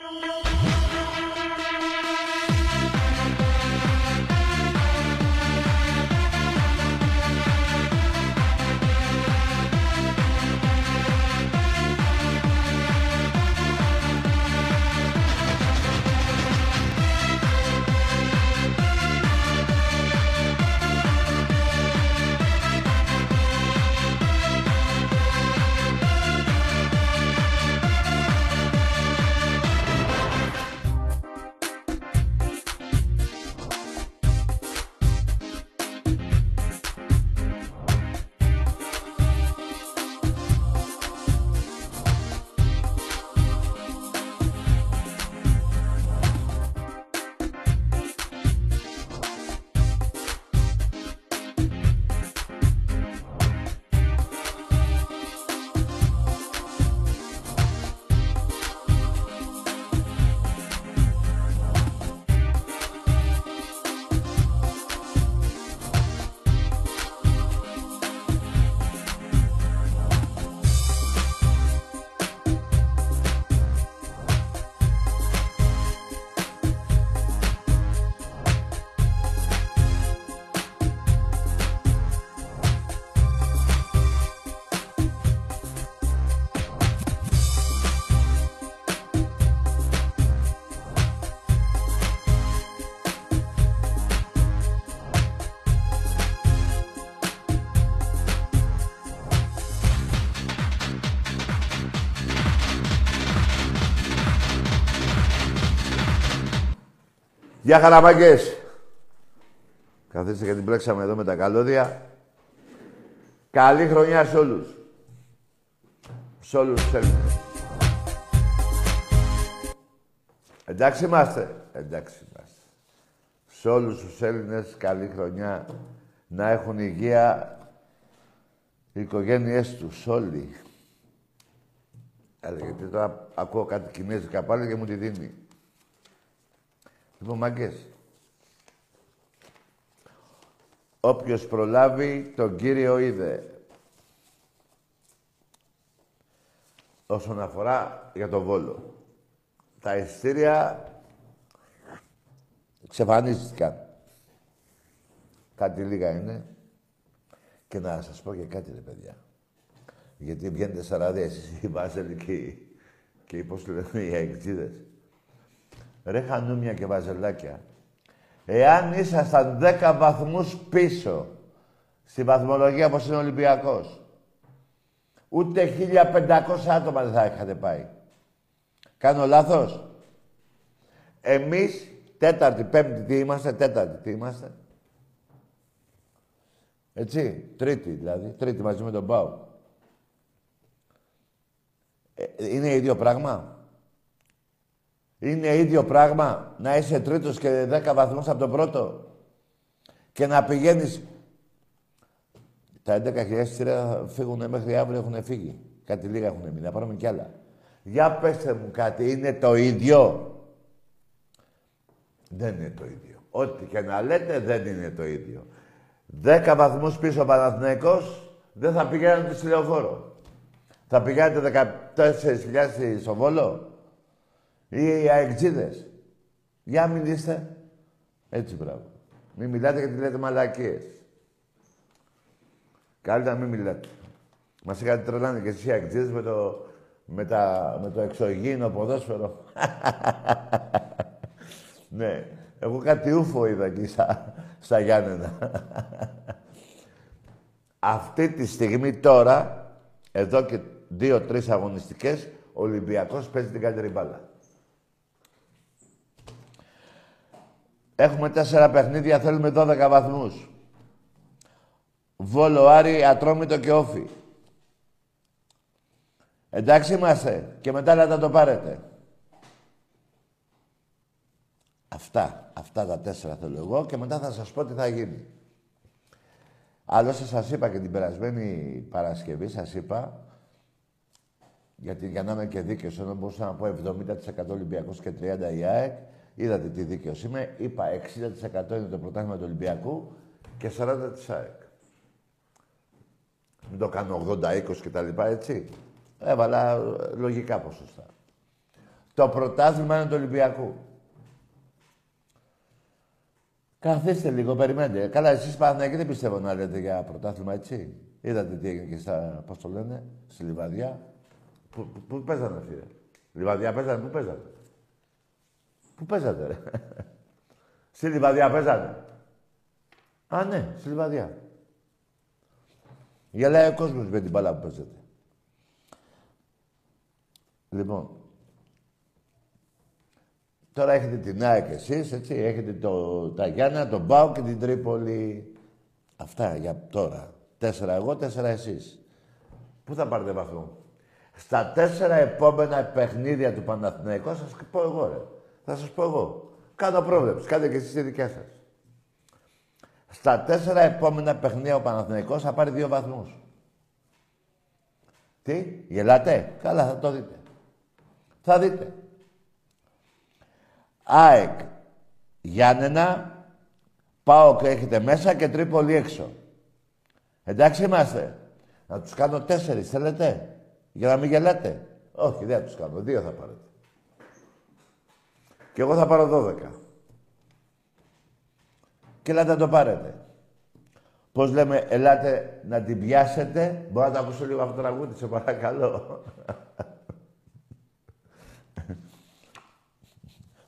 Thank you. Γεια χαραμάγκες. Καθίστε γιατί μπλέξαμε εδώ με τα καλώδια. Καλή χρονιά σε όλους. Σε όλους τους Έλληνες. Εντάξει είμαστε. Εντάξει είμαστε. Σε όλους τους Έλληνες καλή χρονιά. Να έχουν υγεία οι οικογένειές τους όλοι. Έλα, γιατί τώρα ακούω κάτι κινέζικα πάλι και μου τη δίνει. Λοιπόν, μάγκες. Όποιος προλάβει, τον Κύριο είδε. Όσον αφορά για τον Βόλο. Τα ειστήρια ξεφανίστηκαν. Κάτι λίγα είναι. Και να σας πω και κάτι, ρε παιδιά. Γιατί βγαίνετε σαραδία εσείς οι Βάζελοι και, οι- και οι, πώς το λένε, οι αεξίδες. Ρε χανούμια και βαζελάκια. Εάν ήσασταν 10 βαθμούς πίσω στη βαθμολογία όπως είναι ο Ολυμπιακός, ούτε 1500 άτομα δεν θα είχατε πάει. Κάνω λάθος; Εμείς, τέταρτη, πέμπτη, τι είμαστε, τέταρτη, τι είμαστε; Έτσι, τρίτη δηλαδή, τρίτη μαζί με τον Πάου. Ε, είναι ίδιο πράγμα; Είναι ίδιο πράγμα να είσαι τρίτος και 10 βαθμούς από τον πρώτο και να πηγαίνεις... Τα 11.000 εισιτήρια θα φύγουν μέχρι αύριο, έχουν φύγει. Κάτι λίγα έχουν μείνει, να πάρουμε κι άλλα. Για πέστε μου κάτι, είναι το ίδιο; Δεν είναι το ίδιο. Ό,τι και να λέτε δεν είναι το ίδιο. 10 βαθμούς πίσω ο Παναθηναϊκός δεν θα πηγαίνετε στη λεωφόρο. Θα πηγαίνετε 14.000 στο Βόλο ή οι αεξίδες. Για μιλήστε. Έτσι, μπράβο. Μην μιλάτε γιατί λέτε μαλακίες. Καλύτερα μην μιλάτε. Μας είχατε τρελάνει και εσείς οι αεξίδες με το, με, τα, με το εξωγήινο ποδόσφαιρο. ναι. Εγώ κάτι ούφο είδα εκεί στα, στα Γιάννενα. Αυτή τη στιγμή τώρα, εδώ και δύο-τρεις αγωνιστικές, ο Ολυμπιακός παίζει την καλύτερη μπάλα. Έχουμε τέσσερα παιχνίδια, θέλουμε 12 βαθμούς. Βόλο, Άρη, Ατρόμητο και Όφη. Εντάξει είμαστε. Και μετά να το πάρετε. Αυτά. Αυτά τα τέσσερα θέλω εγώ και μετά θα σας πω τι θα γίνει. Άλλωστε σας είπα και την περασμένη Παρασκευή, σας είπα, γιατί για να είμαι και δίκαιος, ενώ μπορούσα να πω 70% Ολυμπιακός και 30% η ΑΕΚ, είδατε τι δίκαιος είμαι, είπα 60% είναι το πρωτάθλημα του Ολυμπιακού και 40% της ΑΕΚ. Μην το κάνω 80-20 και τα λοιπά, έτσι. Έβαλα ε, λογικά ποσοστά. Το πρωτάθλημα είναι του Ολυμπιακού. Καθίστε λίγο, περιμένετε. Καλά, εσείς Παναθηναϊκοί δεν πιστεύω να λέτε για πρωτάθλημα, έτσι. Είδατε τι έγινε και στα, πώς το λένε, στη Λιβαδιά. Πού, πού, πού παίζανε φίλε; Λιβαδιά παίζανε, πού παίζανε; Πού παίζατε, ρε; στη Λιβαδιά παίζανε. Α, ναι, στη Λιβαδιά. Γελάει ο κόσμος με την μπάλα που παίζεται. Λοιπόν, τώρα έχετε την ΑΕΚ εσείς, έτσι, έχετε το, τα Γιάννα, τον Μπάου και την Τρίπολη. Αυτά για τώρα. Τέσσερα εγώ, τέσσερα εσείς. Πού θα πάρετε βαθμό. Στα τέσσερα επόμενα παιχνίδια του Παναθηναϊκού, θα σας πω εγώ, ρε. Θα σας πω εγώ. Κάτω πρόβλεψη. Κάντε και εσείς τη δικιά σας. Στα τέσσερα επόμενα παιχνίδια ο Παναθηναϊκός θα πάρει δύο βαθμούς. Τι, γελάτε; Καλά, θα το δείτε. Θα δείτε. ΑΕΚ, Γιάννενα, πάω και έχετε μέσα και Τρίπολη έξω. Εντάξει είμαστε. Να τους κάνω τέσσερις, θέλετε; Για να μην γελάτε; Όχι, δεν θα τους κάνω. Δύο θα πάρετε. Και εγώ θα πάρω δώδεκα. Και ελάτε να το πάρετε. Πώς λέμε, ελάτε να την πιάσετε. Μπορώ να το ακούσω λίγο αυτό το τραγούδι, σε παρακαλώ.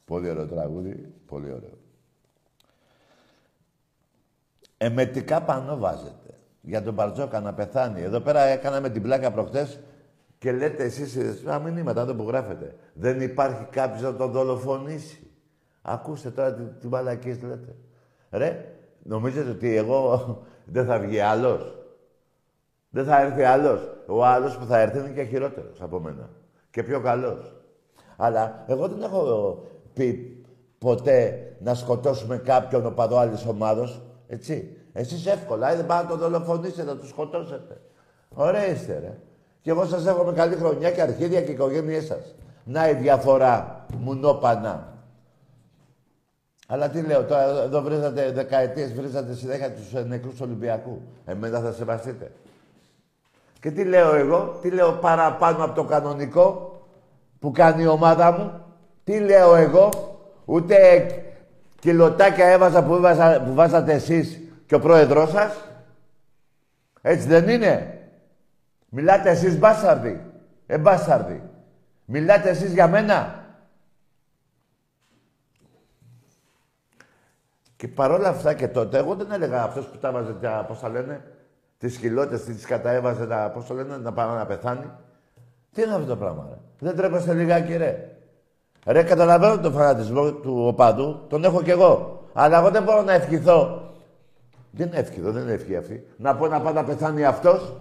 πολύ ωραίο τραγούδι, πολύ ωραίο. Εμετικά πανώ βάζετε. Για τον Μπαρτζόκα να πεθάνει. Εδώ πέρα έκαναμε την πλάκα προχτές και λέτε εσείς, α μηνύματα εδώ που γράφετε. Δεν υπάρχει κάποιος να τον δολοφονήσει. Ακούστε τώρα τι, τι μαλακίες λέτε. Ρε, νομίζετε ότι εγώ δεν θα βγει άλλος; Δεν θα έρθει άλλος; Ο άλλος που θα έρθει είναι και χειρότερος από μένα. Και πιο καλός. Αλλά εγώ δεν έχω πει ποτέ να σκοτώσουμε κάποιον οπαδό άλλης ομάδα. Έτσι. Εσείς εύκολα, δεν πάτε να τον δολοφονήσετε, να τον σκοτώσετε. Ωραία είστε, ρε. Και εγώ σας εύχομαι καλή χρονιά και αρχίδια και οικογένειές σας. Να η διαφορά, μουνόπανα. Αλλά τι λέω, τώρα εδώ βρίζατε δεκαετίες, βρίζατε συνέχεια τους ε, νεκρούς Ολυμπιακού. Εμένα θα σεβαστείτε. Και τι λέω εγώ, τι λέω παραπάνω από το κανονικό που κάνει η ομάδα μου. Τι λέω εγώ, ούτε κιλοτάκια έβαζα που, που βάζατε εσείς και ο πρόεδρός σας. Έτσι δεν είναι. Μιλάτε εσείς μπάσαρδοι. Ε, μπάσαρδοι. Μιλάτε εσείς για μένα. Και παρόλα αυτά και τότε, εγώ δεν έλεγα αυτός που τα έβαζε, πώς θα λένε, τις χιλότες, τις καταέβαζε, να, πώς το λένε, να πάμε να πεθάνει. Τι είναι αυτό το πράγμα, ρε; Δεν τρέπεστε λιγάκι, ρε. Ρε, καταλαβαίνω τον φανατισμό του οπαδού, τον έχω κι εγώ. Αλλά εγώ δεν μπορώ να ευχηθώ. Δεν είναι εύκολο, δεν είναι ευχή αυτή. Να πω να πάει να πεθάνει αυτός.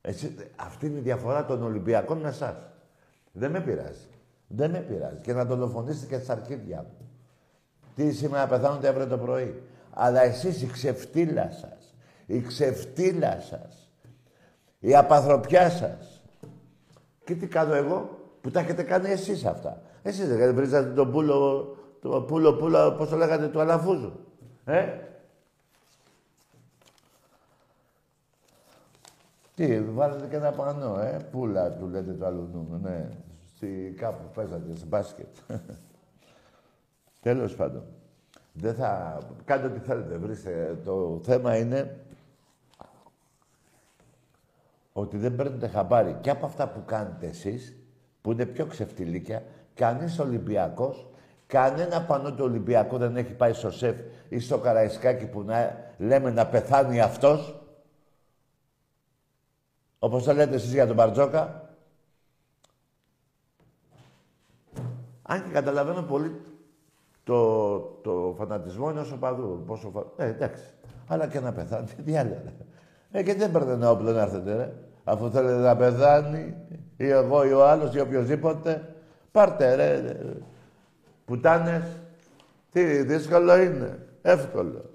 Έτσι, αυτή είναι η διαφορά των Ολυμπιακών με εσάς. Δεν με πειράζει. Δεν με πειράζει. Και να δολοφονήσετε και στα αρχίδια μου. Τι σήμερα πεθάνονται αύριο το πρωί. Αλλά εσείς η ξεφτύλα σας, η ξεφτύλα σας, η απαθροπιά σας. Και τι κάνω εγώ, που τα έχετε κάνει εσείς αυτά. Εσείς δεν βρίζατε τον πούλο, το πούλο, πούλο, πώς το λέγατε, του Αλαφούζου. Ε; Τι, βάλετε και ένα πανό, ε; Πούλα του λέτε το άλλο νούμερο, ναι. Στη, κάπου παίζατε, σε μπάσκετ. Τέλος πάντων. Δεν θα... Κάντε ό,τι θέλετε, βρίστε. Το θέμα είναι ότι δεν παίρνετε χαμπάρι και από αυτά που κάνετε εσείς, που είναι πιο ξεφτιλίκια, κανείς Ολυμπιακός, κανένα πανό του Ολυμπιακού δεν έχει πάει στο ΣΕΦ ή στο Καραϊσκάκι που να λέμε να πεθάνει αυτός, όπως το λέτε εσείς για τον Μπαρτζόκα. Αν και καταλαβαίνω πολύ το, το φανατισμό είναι όσο παδού. Πόσο φα... Ε, εντάξει. Αλλά και να πεθάνει. Τι άλλο. Ε, και δεν παίρνετε ένα όπλο να έρθετε, ρε. Αφού θέλετε να πεθάνει, ή εγώ ή ο άλλος ή οποιοδήποτε, πάρτε, ρε. Πουτάνες. Τι δύσκολο είναι. Εύκολο.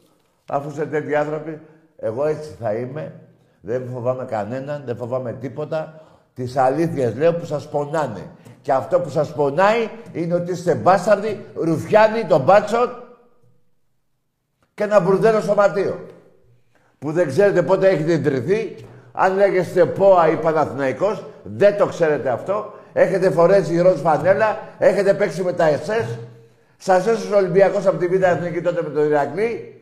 Αφού είστε τέτοιοι άνθρωποι, εγώ έτσι θα είμαι. Δεν φοβάμαι κανέναν, δεν φοβάμαι τίποτα. Τις αλήθειες λέω που σας πονάνε. Και αυτό που σας πονάει είναι ότι είστε μπάσταρδοι, ρουφιάνοι των μπάτσων και ένα μπουρδέλο σωματείο. Που δεν ξέρετε πότε έχετε ιδρυθεί. Αν λέγεστε ΠΟΑ ή Παναθηναϊκός, δεν το ξέρετε αυτό έχετε φορέσει ροζ φανέλα, έχετε παίξει με τα ΕΣΕΣ. Σας έσωσε ο Ολυμπιακός από τη Β' Εθνική τότε με τον Ηρακλή.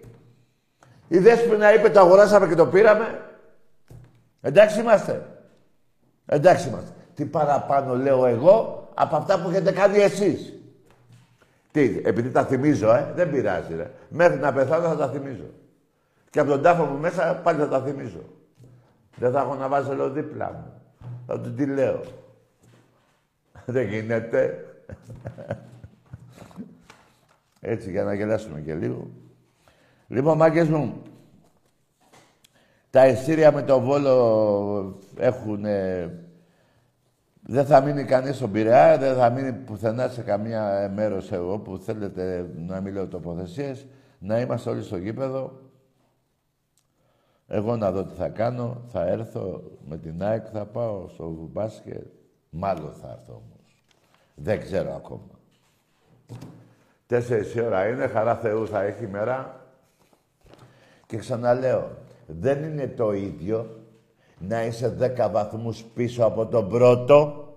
Η Δέσποινα είπε το αγοράσαμε και το πήραμε. Εντάξει είμαστε. Εντάξει είμαστε. Τι παραπάνω λέω εγώ από αυτά που έχετε κάνει εσείς. Τι, επειδή τα θυμίζω, ε, δεν πειράζει, ρε. Μέχρι να πεθάνω θα τα θυμίζω. Και από τον τάφο μου μέσα πάλι θα τα θυμίζω. Δεν θα έχω να βάζω δίπλα μου. Θα του τι λέω. Δεν γίνεται. Έτσι, για να γελάσουμε και λίγο. Λοιπόν, μάγκες μου, τα ειστήρια με το Βόλο έχουν... δεν θα μείνει κανείς στον Πειραιά, δεν θα μείνει πουθενά σε καμία μέρος εγώ που θέλετε να μην λέω τοποθεσίες. Να είμαστε όλοι στο γήπεδο. Εγώ να δω τι θα κάνω. Θα έρθω με την ΑΕΚ, θα πάω στο μπάσκετ. Μάλλον θα έρθω όμως. Δεν ξέρω ακόμα. Τέσσερις ώρα είναι, χαρά Θεού θα έχει μέρα. Και ξαναλέω, δεν είναι το ίδιο να είσαι δέκα βαθμούς πίσω από τον πρώτο,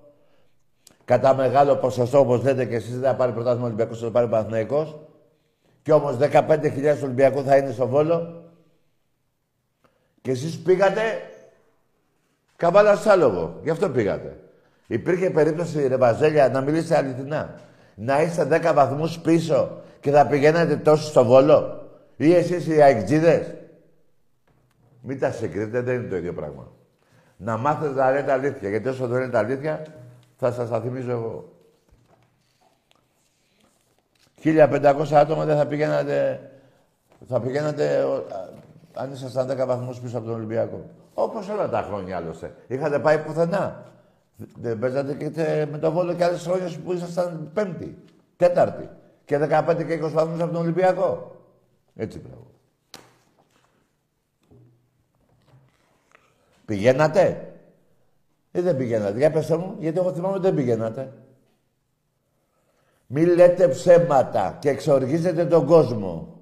κατά μεγάλο ποσοστό, όπως λέτε και εσείς, δεν θα πάρει πρωτάθλημα Ολυμπιακός, θα πάρει Παναθηναϊκός, και όμως 15.000 Ολυμπιακού θα είναι στο Βόλο, και εσείς πήγατε καβάλα άλογο. Γι' αυτό πήγατε. Υπήρχε περίπτωση, ρε Βαζέλια, να μιλήσετε αληθινά. Να είστε 10 βαθμούς πίσω και θα πηγαίνατε τόσο στο Βόλο. Ή εσείς οι αεκτζίδες. Μην τα συγκρίνετε, δεν είναι το ίδιο πράγμα. Να μάθετε να λέτε αλήθεια. Γιατί όσο δεν λέτε αλήθεια, θα σας τα θυμίζω εγώ. 1500 άτομα δεν θα πηγαίνατε... Θα πηγαίνατε αν ήσασταν 10 βαθμούς πίσω από τον Ολυμπιακό. Όπως όλα τα χρόνια άλλωστε. Είχατε πάει πουθενά. Δεν παίζατε και με το βόλο και άλλες χρόνια που ήσασταν πέμπτη, τέταρτη. Και 15 και 20 βαθμούς από τον Ολυμπιακό. Έτσι πράγμα. Πηγαίνατε; Ή δεν πηγαίνατε. Για πέστε μου, γιατί εγώ θυμάμαι ότι δεν πηγαίνατε. Μη λέτε ψέματα και εξοργίζετε τον κόσμο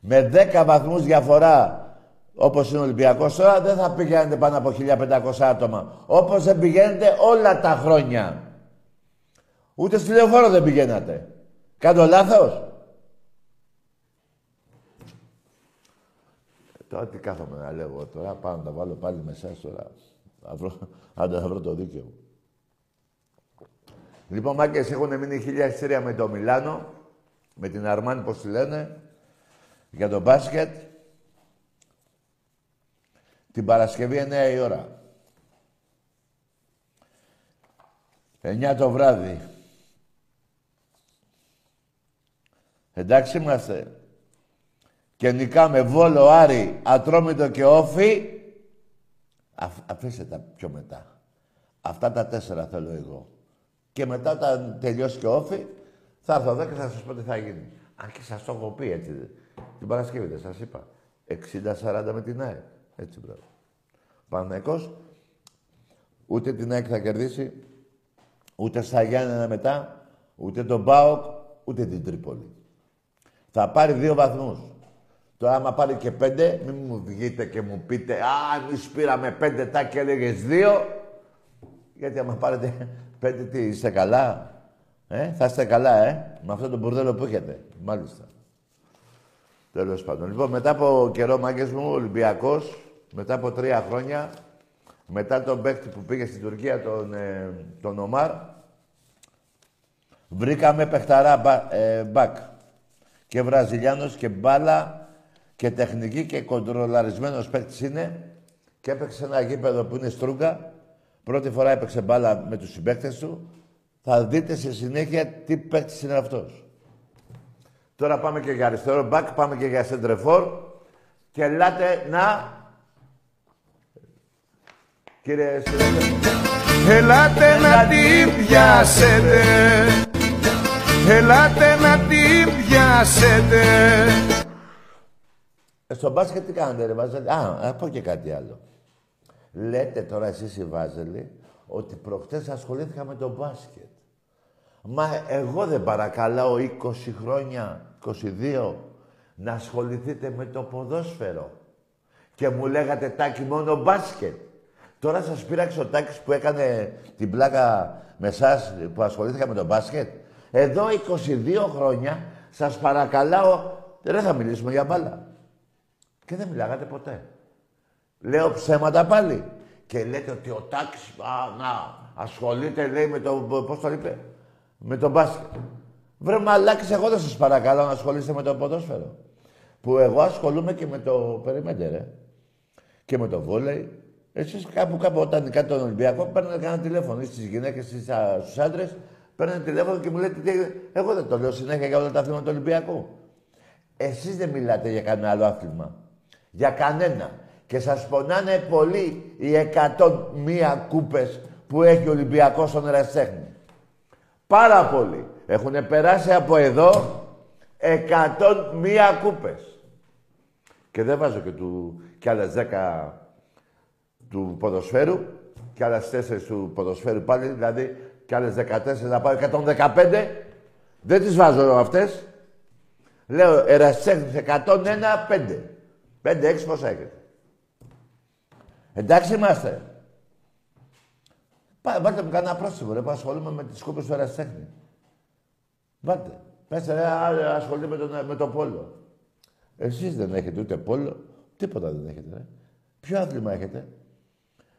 με 10 βαθμούς διαφορά όπως είναι ο Ολυμπιακός τώρα δεν θα πηγαίνετε πάνω από 1500 άτομα. Όπως δεν πηγαίνετε όλα τα χρόνια. Ούτε στη λεωφόρο δεν πηγαίνατε. Κάνω λάθος; Τώρα τι κάθομαι να λέω τώρα, πάω να τα βάλω πάλι με εσάς τώρα. Θα βρω, θα βρω το δίκαιο μου. Λοιπόν, μάγκες, έχουν μείνει χίλια εισιτήρια με το Μιλάνο, με την Αρμάνη, πώς τη λένε, για το μπάσκετ την Παρασκευή 9 η ώρα. 9 το βράδυ. Εντάξει είμαστε. Και νικάμε Βόλο, Άρη, Ατρόμητο και Όφη. αφήστε τα πιο μετά. Αυτά τα τέσσερα θέλω εγώ. Και μετά όταν τελειώσει και Όφη, θα έρθω εδώ και θα σας πω τι θα γίνει. Αν και σας το έχω πει έτσι. Την Παρασκευή δεν σας είπα. 60-40 με την ΑΕΚ. Έτσι μπράβο. Παναθηναϊκός ούτε την ΑΕΚ θα κερδίσει, ούτε στα Γιάννενα μετά, ούτε τον ΠΑΟΚ, ούτε την Τρίπολη. Θα πάρει δύο βαθμούς. Τώρα άμα πάρει και πέντε, μην μου βγείτε και μου πείτε «Α, εμείς πήραμε πέντε, τα και έλεγες δύο». Γιατί άμα πάρετε πέντε, τι, είστε καλά. Ε, θα είστε καλά, ε, με αυτό το μπουρδέλο που έχετε. Μάλιστα. Τέλος πάντων. Λοιπόν, μετά από καιρό, μάγκες μου, Ολυμπιακός, μετά από τρία χρόνια, μετά τον παίκτη που πήγε στην Τουρκία, τον, ε, τον Ομάρ, βρήκαμε παιχταρά ε, μπακ. Και Βραζιλιάνος και μπάλα και τεχνική και κοντρολαρισμένος παίκτης είναι και έπαιξε ένα γήπεδο που είναι στρούγκα. Πρώτη φορά έπαιξε μπάλα με τους συμπαίκτες του. Θα δείτε σε συνέχεια τι παίκτης είναι αυτός. Τώρα πάμε και για αριστερό μπακ, πάμε και για σεντρεφόρ και ελάτε να... Κύριε Ελάτε να την πιάσετε Ελάτε να την πιάσετε ε, Στο μπάσκετ τι κάνετε ρε Βάζελη; Α, να πω και κάτι άλλο. Λέτε τώρα εσείς οι Βάζελοι ότι προχτές ασχολήθηκα με το μπάσκετ. Μα εγώ δεν παρακαλάω 20 χρόνια 22 να ασχοληθείτε με το ποδόσφαιρο. Και μου λέγατε τάκι μόνο μπάσκετ. Τώρα σας πήραξε ο Τάκης που έκανε την πλάκα με εσά που ασχολήθηκα με τον μπάσκετ. Εδώ 22 χρόνια σας παρακαλάω, δεν θα μιλήσουμε για μπάλα. Και δεν μιλάγατε ποτέ. Λέω ψέματα πάλι. Και λέτε ότι ο Τάξη, α, να, ασχολείται, λέει, με το, πώς το είπε, με τον μπάσκετ. Βρε μαλάκες, εγώ δεν σας παρακαλώ να ασχολείστε με το ποδόσφαιρο. Που εγώ ασχολούμαι και με το, περιμέντε ρε, και με το βόλεϊ. Εσείς κάπου κάπου όταν νικάτε τον Ολυμπιακό, παίρνετε κανένα τηλέφωνο, στις γυναίκες, στους άντρες, παίρνετε τηλέφωνο και μου λέτε, τι, εγώ δεν το λέω συνέχεια για όλα τα αθλήματα του Ολυμπιακού. Εσείς δεν μιλάτε για κανένα άλλο άθλημα. Για κανένα. Και σας πονάνε πολύ οι 101 κούπες που έχει ο Ολυμπιακός στον Εραστέχνη. Πάρα πολύ. Έχουν περάσει από εδώ 101 κούπες. Και δεν βάζω και, του, και άλλες 10 του ποδοσφαίρου και άλλες 4 του ποδοσφαίρου πάλι, δηλαδή και άλλες 14 να πάω 115. Δεν τις βάζω αυτές. Λέω Εραστέχνης 101, 5. 5-6 πόσα έχετε. Εντάξει είμαστε. Βάλτε μου κανένα πρόστιμο, ρε, που ασχολούμαι με τις κούπες του Εραστέχνη. Βάλτε. Πέστε, ρε, ασχολείται με, τον, με το πόλο. Εσείς δεν έχετε ούτε πόλο, τίποτα δεν έχετε, ρε. Ποιο άθλημα έχετε.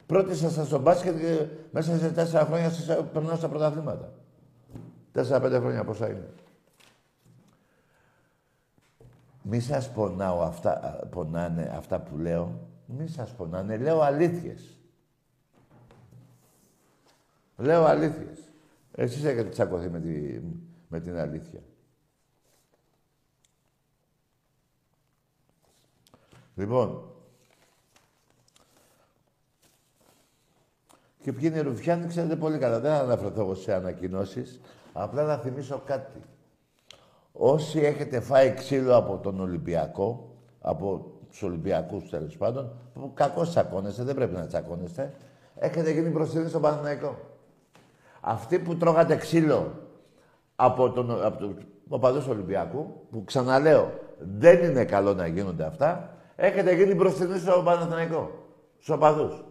Πρώτη σας στο μπάσκετ και μέσα σε τέσσερα χρόνια σας περνάω στα πρωταθλήματα. Τέσσερα-πέντε χρόνια πόσα είναι. Μη σας πονάω αυτά, πονάνε αυτά που λέω. Μη σας πονάνε. Λέω αλήθειες. Λέω αλήθειες. Εσείς έχετε τσακωθεί με, τη, με την αλήθεια. Λοιπόν, και ποιοι είναι οι Ρουφιάνοι, ξέρετε πολύ καλά. Δεν θα αναφερθώ εγώ σε ανακοινώσεις. Απλά να θυμίσω κάτι. Όσοι έχετε φάει ξύλο από τον Ολυμπιακό, από τους Ολυμπιακούς τέλος πάντων, που κακώς τσακώνεστε, δεν πρέπει να τσακώνεστε, έχετε γίνει μπροστινή στον Παναθηναϊκό. Αυτοί που τρώγατε ξύλο από τον από το, οπαδούς Ολυμπιακού, που ξαναλέω, δεν είναι καλό να γίνονται αυτά, έχετε γίνει μπροστινή στον Παναθηναϊκό. Στους οπαδούς.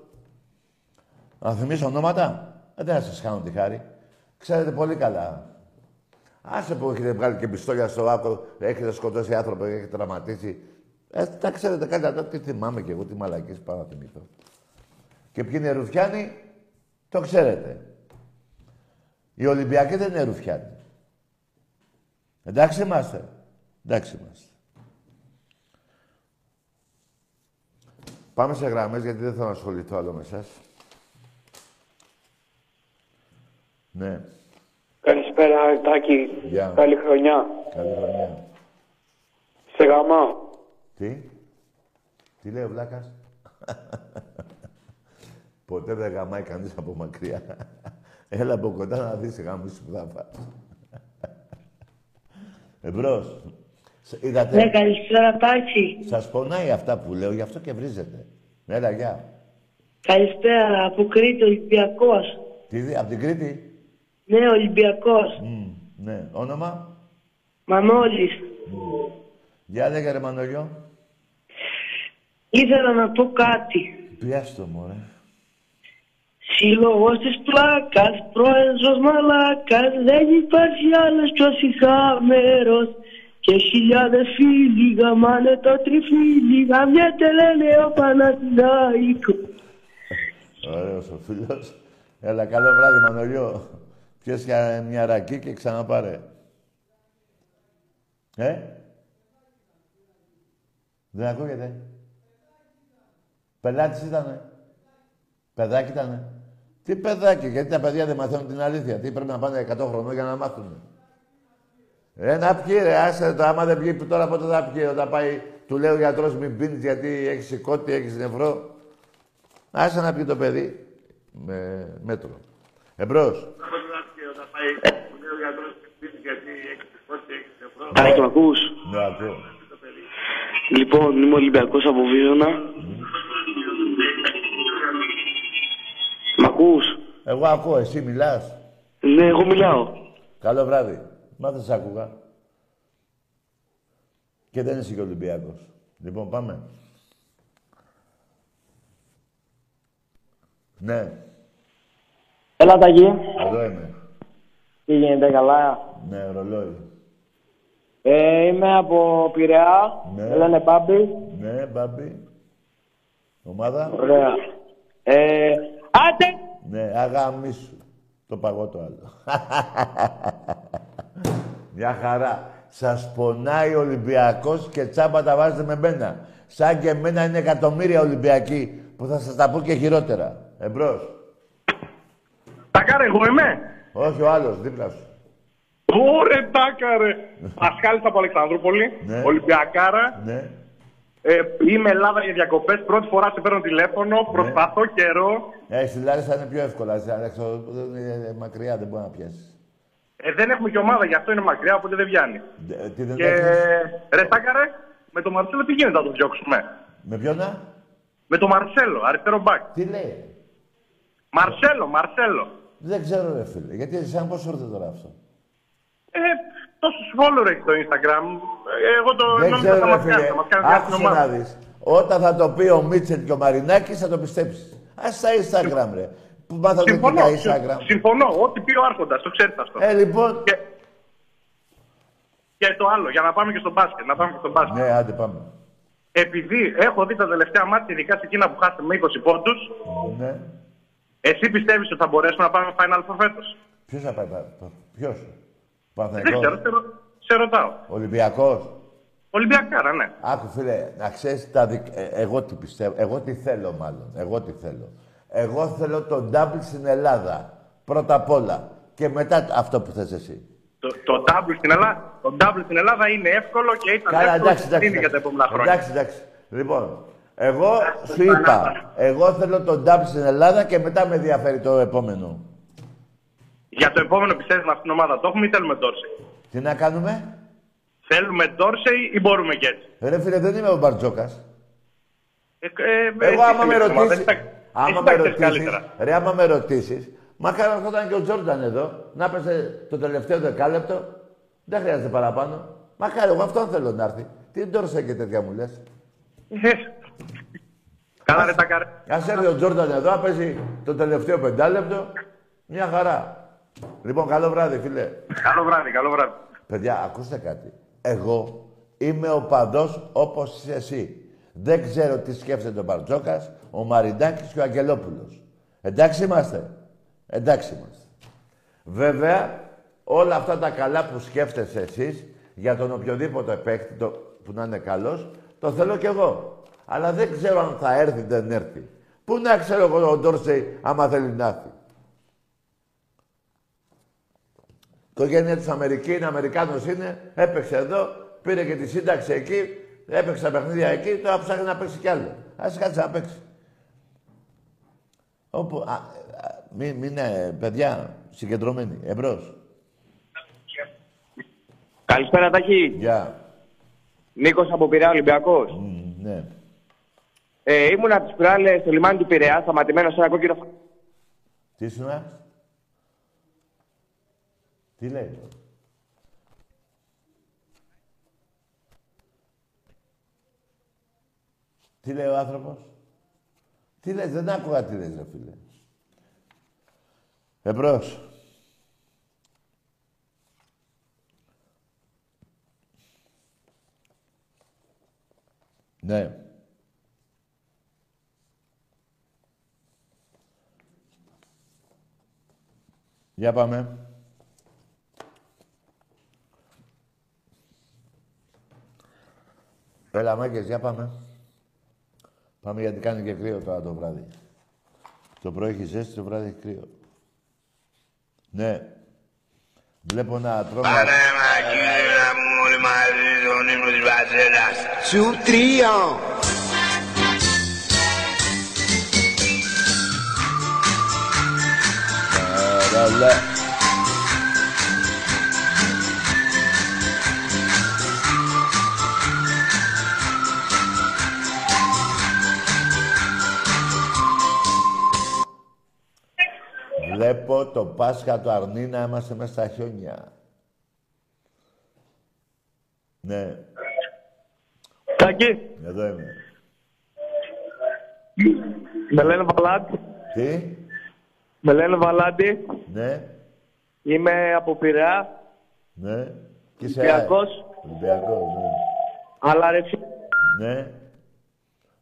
Να θυμίσω ονόματα. Ε, δεν θα σας κάνω τη χάρη. Ξέρετε πολύ καλά Άσε που έχετε βγάλει και πιστόλια στο άκρο, έχετε σκοτώσει άνθρωπο, έχετε τραυματίσει. Ε, τα ξέρετε καλά, τι θυμάμαι κι εγώ, τι μαλακής πάω να θυμηθώ. Και ποιοι είναι Ρουφιάνοι, το ξέρετε. Οι Ολυμπιακοί δεν είναι Ρουφιάνοι. Εντάξει είμαστε. Εντάξει είμαστε. Πάμε σε γραμμές, γιατί δεν θα ασχοληθώ άλλο με εσάς. Ναι. Καλησπέρα, Αρτάκη. Γεια. Καλή χρονιά. Καλή χρονιά. Σε γαμάω. Τι; Τι λέει ο Βλάκας; Ποτέ δεν γαμάει κανείς από μακριά. Έλα από κοντά να δεις γάμους που θα φας. Εμπρός. Σ- Είδατε; Ναι, καλησπέρα, Τάκη. Σας πονάει αυτά που λέω, γι' αυτό και βρίζετε. Έλα, γεια. Καλησπέρα, από Κρήτη, Ολυμπιακός. Τι δει, απ' την Κρήτη; Ναι, Ολυμπιακός. Μμ, ναι. Όνομα; Μανώλης. Γεια λέγε ρε Μανολιό. Ήθελα να πω κάτι. Πιάστο μου, ρε. Σύλλογος της πλάκας, πρόεδρος μαλάκας, δεν υπάρχει άλλος πιο συγχάμερος. Και χιλιάδες φίλοι γαμάνε το τριφύλι, γαμιέται λένε ο Παναθηναϊκός. Ωραίος ο φίλος. Έλα, καλό βράδυ, Μανολιό. Πιες για μια ρακή και ξαναπάρε. Ε; Δεν ακούγεται. Πελάτης ήτανε. Παιδάκι ήτανε. Τι παιδάκι, γιατί τα παιδιά δεν μαθαίνουν την αλήθεια. Τι πρέπει να πάνε 100 χρονών για να μάθουν. Ε, να πιει ρε, άσε το, άμα δεν πιει τώρα πότε θα πιει. Όταν πάει, του λέει ο γιατρός μην πίνεις γιατί έχεις σηκώτη, έχεις νευρό. Άσε να πιει το παιδί με μέτρο. Εμπρός. Τάκη, μ' ακούς. Ναι, ακούω. Λοιπόν, είμαι Ολυμπιακός από Βίζωνα. Μ' ακούς; Εγώ ακούω, εσύ μιλάς; Ναι, εγώ μιλάω. Καλό βράδυ. Μα δεν σ' άκουγα. Και δεν είσαι και Ολυμπιακός. Λοιπόν, πάμε. Ναι. Έλα, Ταγί. Εδώ είμαι. Τι γίνεται, καλά. Ναι, ρολόι. Ε, είμαι από Πειραιά. Ναι. Με λένε Μπάμπη. Ναι, μπάμπι. Ομάδα. Ωραία. Ε, άντε! Ναι, αγαμίσου. Το παγώ το άλλο. Μια χαρά. Σας πονάει ο Ολυμπιακός και τσάμπα τα βάζετε με μένα. Σαν και εμένα είναι εκατομμύρια Ολυμπιακοί που θα σας τα πω και χειρότερα. Εμπρός. Τάκαρε, εγώ είμαι. Όχι ο άλλος, δίπλα σου. Ωρε, τάκαρε. Πασχάλης από Αλεξανδρούπολη. Ναι. Ολυμπιακάρα. Ναι. Ε, είμαι Ελλάδα για διακοπές. Πρώτη φορά σε παίρνω τηλέφωνο. Προσπαθώ καιρό. Ε, στη Λάρισα είναι πιο εύκολα. Στην Αλεξο- είναι μακριά, δεν μπορεί να πιάσεις. Ε, δεν έχουμε και ομάδα, γι' αυτό είναι μακριά, οπότε δεν βγαίνει. Ε, Τι δεν Και έχεις; ρε, τάκαρε, με τον Μαρσέλο τι γίνεται να το διώξουμε; Με ποιον να; Με τον Μαρσέλο, αριστερό μπακ. Τι λέει; Μαρσέλο, Μαρσέλο. Δεν ξέρω ρε φίλε. Γιατί σαν πώς σου ήρθε τώρα αυτό; Ε, τόσους follower έχει στο Instagram. Ε, εγώ το Δεν νόμιζα ξέρω θα ρε μας κάνει, φίλε. θα μας κάνει μια Άκουσε ομάδα. να δεις. Όταν θα το πει ο Μίτσελ και ο Μαρινάκης θα το πιστέψεις. Ας στα Instagram ρε. Που μάθατε τι Συμφωνώ, τα συμ- Instagram. συμφωνώ. Ό,τι πει ο Άρχοντας, το ξέρεις αυτό. Ε, λοιπόν. Και, και το άλλο, για να πάμε και στο μπάσκετ. Να πάμε και στο μπάσκετ. Ναι, άντε πάμε. Επειδή έχω δει τα τελευταία μάτια, ειδικά σε εκείνα που χάσαμε με 20 πόντους, Ναι. Εσύ πιστεύεις ότι θα μπορέσουμε να πάμε Final Four φέτος; Ποιος θα πάει, πα- πα- ποιος; Δεν ξέρω, Παναθηναϊκός. σε, ρω- σε ρωτάω. Ολυμπιακός; Ολυμπιακάρα, ναι. Άκου φίλε, να ξέρεις τα δικ... ε, εγώ τι πιστεύω, εγώ τι θέλω μάλλον, εγώ τι θέλω. Εγώ θέλω τον double στην Ελλάδα, πρώτα απ' όλα. Και μετά αυτό που θες εσύ. Το, το, double στην Ελλάδα, το double στην Ελλάδα είναι εύκολο και ήταν Καλά, εύκολο εντάξει, και εντάξει. είναι για τα επόμενα χρόνια. Εντάξει, εντάξει. Λοιπόν, εγώ σου είπα, εγώ θέλω τον double στην Ελλάδα και μετά με ενδιαφέρει το επόμενο. Για το επόμενο πιστεύεις με αυτήν την ομάδα το έχουμε ή θέλουμε Ντόρσεϊ; Τι να κάνουμε; Θέλουμε Ντόρσεϊ ή μπορούμε και έτσι; Ρε φίλε, δεν είμαι ο Μπαρτζόκας. Ε, ε, Εγώ εσύ άμα με θέλεις την ομάδα, ρωτήσεις, εσύ τα- εσύ άμα τα με ξέρεις ρωτήσεις, καλύτερα. ρε άμα με ρωτήσεις, μακάρι να ήταν και ο Τζόρνταν εδώ, να έπεσε το τελευταίο δεκάλεπτο, δεν χρειάζεται παραπάνω. Μακάρι, εγώ αυτόν θέλω να έρθει. Τι ντόρσε και τέτοια μου λες. Ε, Καλά ρε τα καρέ. Ας έρθει ο Τζόρνταν εδώ, να παίζει το τελευταίο πεντάλεπτο, μια χαρά. Λοιπόν, καλό βράδυ, φίλε. Καλό βράδυ, καλό βράδυ. Παιδιά, ακούστε κάτι. Εγώ είμαι ο παδός όπως είσαι εσύ. Δεν ξέρω τι σκέφτεται ο Μπαρτζόκας, ο Μαριντάκης και ο Αγγελόπουλος. Εντάξει είμαστε. Εντάξει είμαστε. Βέβαια, όλα αυτά τα καλά που σκέφτεσαι εσείς για τον οποιοδήποτε παίκτη το, που να είναι καλός, το θέλω κι εγώ. Αλλά δεν ξέρω αν θα έρθει ή δεν έρθει. Πού να ξέρω εγώ ο Ντόρσεϊ άμα θέλει να έρθει. Η οικογένεια της Αμερικής είναι Αμερικάνος είναι, έπαιξε εδώ, πήρε και τη σύνταξη εκεί, έπαιξε τα παιχνίδια εκεί, τώρα ψάχνει να παίξει κι άλλο. Ας κάτσε να παίξει. Όπου, α, α, μην, μην είναι, παιδιά, συγκεντρωμένοι, εμπρός. Καλησπέρα, Τάκη. Γεια. Νίκος από Πειραιά, Ολυμπιακός. Μμ, ναι. Ε, ήμουν από τις πουράλες στο λιμάνι του Πειραιά, σταματημένος σε ένα κόκκινο φα- Τι ήσουνα. Τι λέει. Τι λέει ο άνθρωπος; Τι λες, δεν άκουγα τι λες, ρε φίλε. Εμπρός. Ναι. Για πάμε. Έλα, Μάγκες, για πάμε. Πάμε γιατί κάνει και κρύο τώρα το βράδυ. Το πρωί έχεις ζέστη, το βράδυ έχει κρύο. Ναι. Βλέπω να τρώμε... Σου τρία. Παραλά. Βλέπω το Πάσχα του Αρνί να είμαστε μέσα στα χιόνια. Ναι, Τάκη, εδώ είμαι. με λένε Βαλάτ. Τι, Με λένε Βαλάντη. Ναι, Είμαι από Πειραιά. ναι. Και είσαι Ολυμπιακός. Ολυμπιακός, ναι. Αλλά ρε φίλε, Ναι.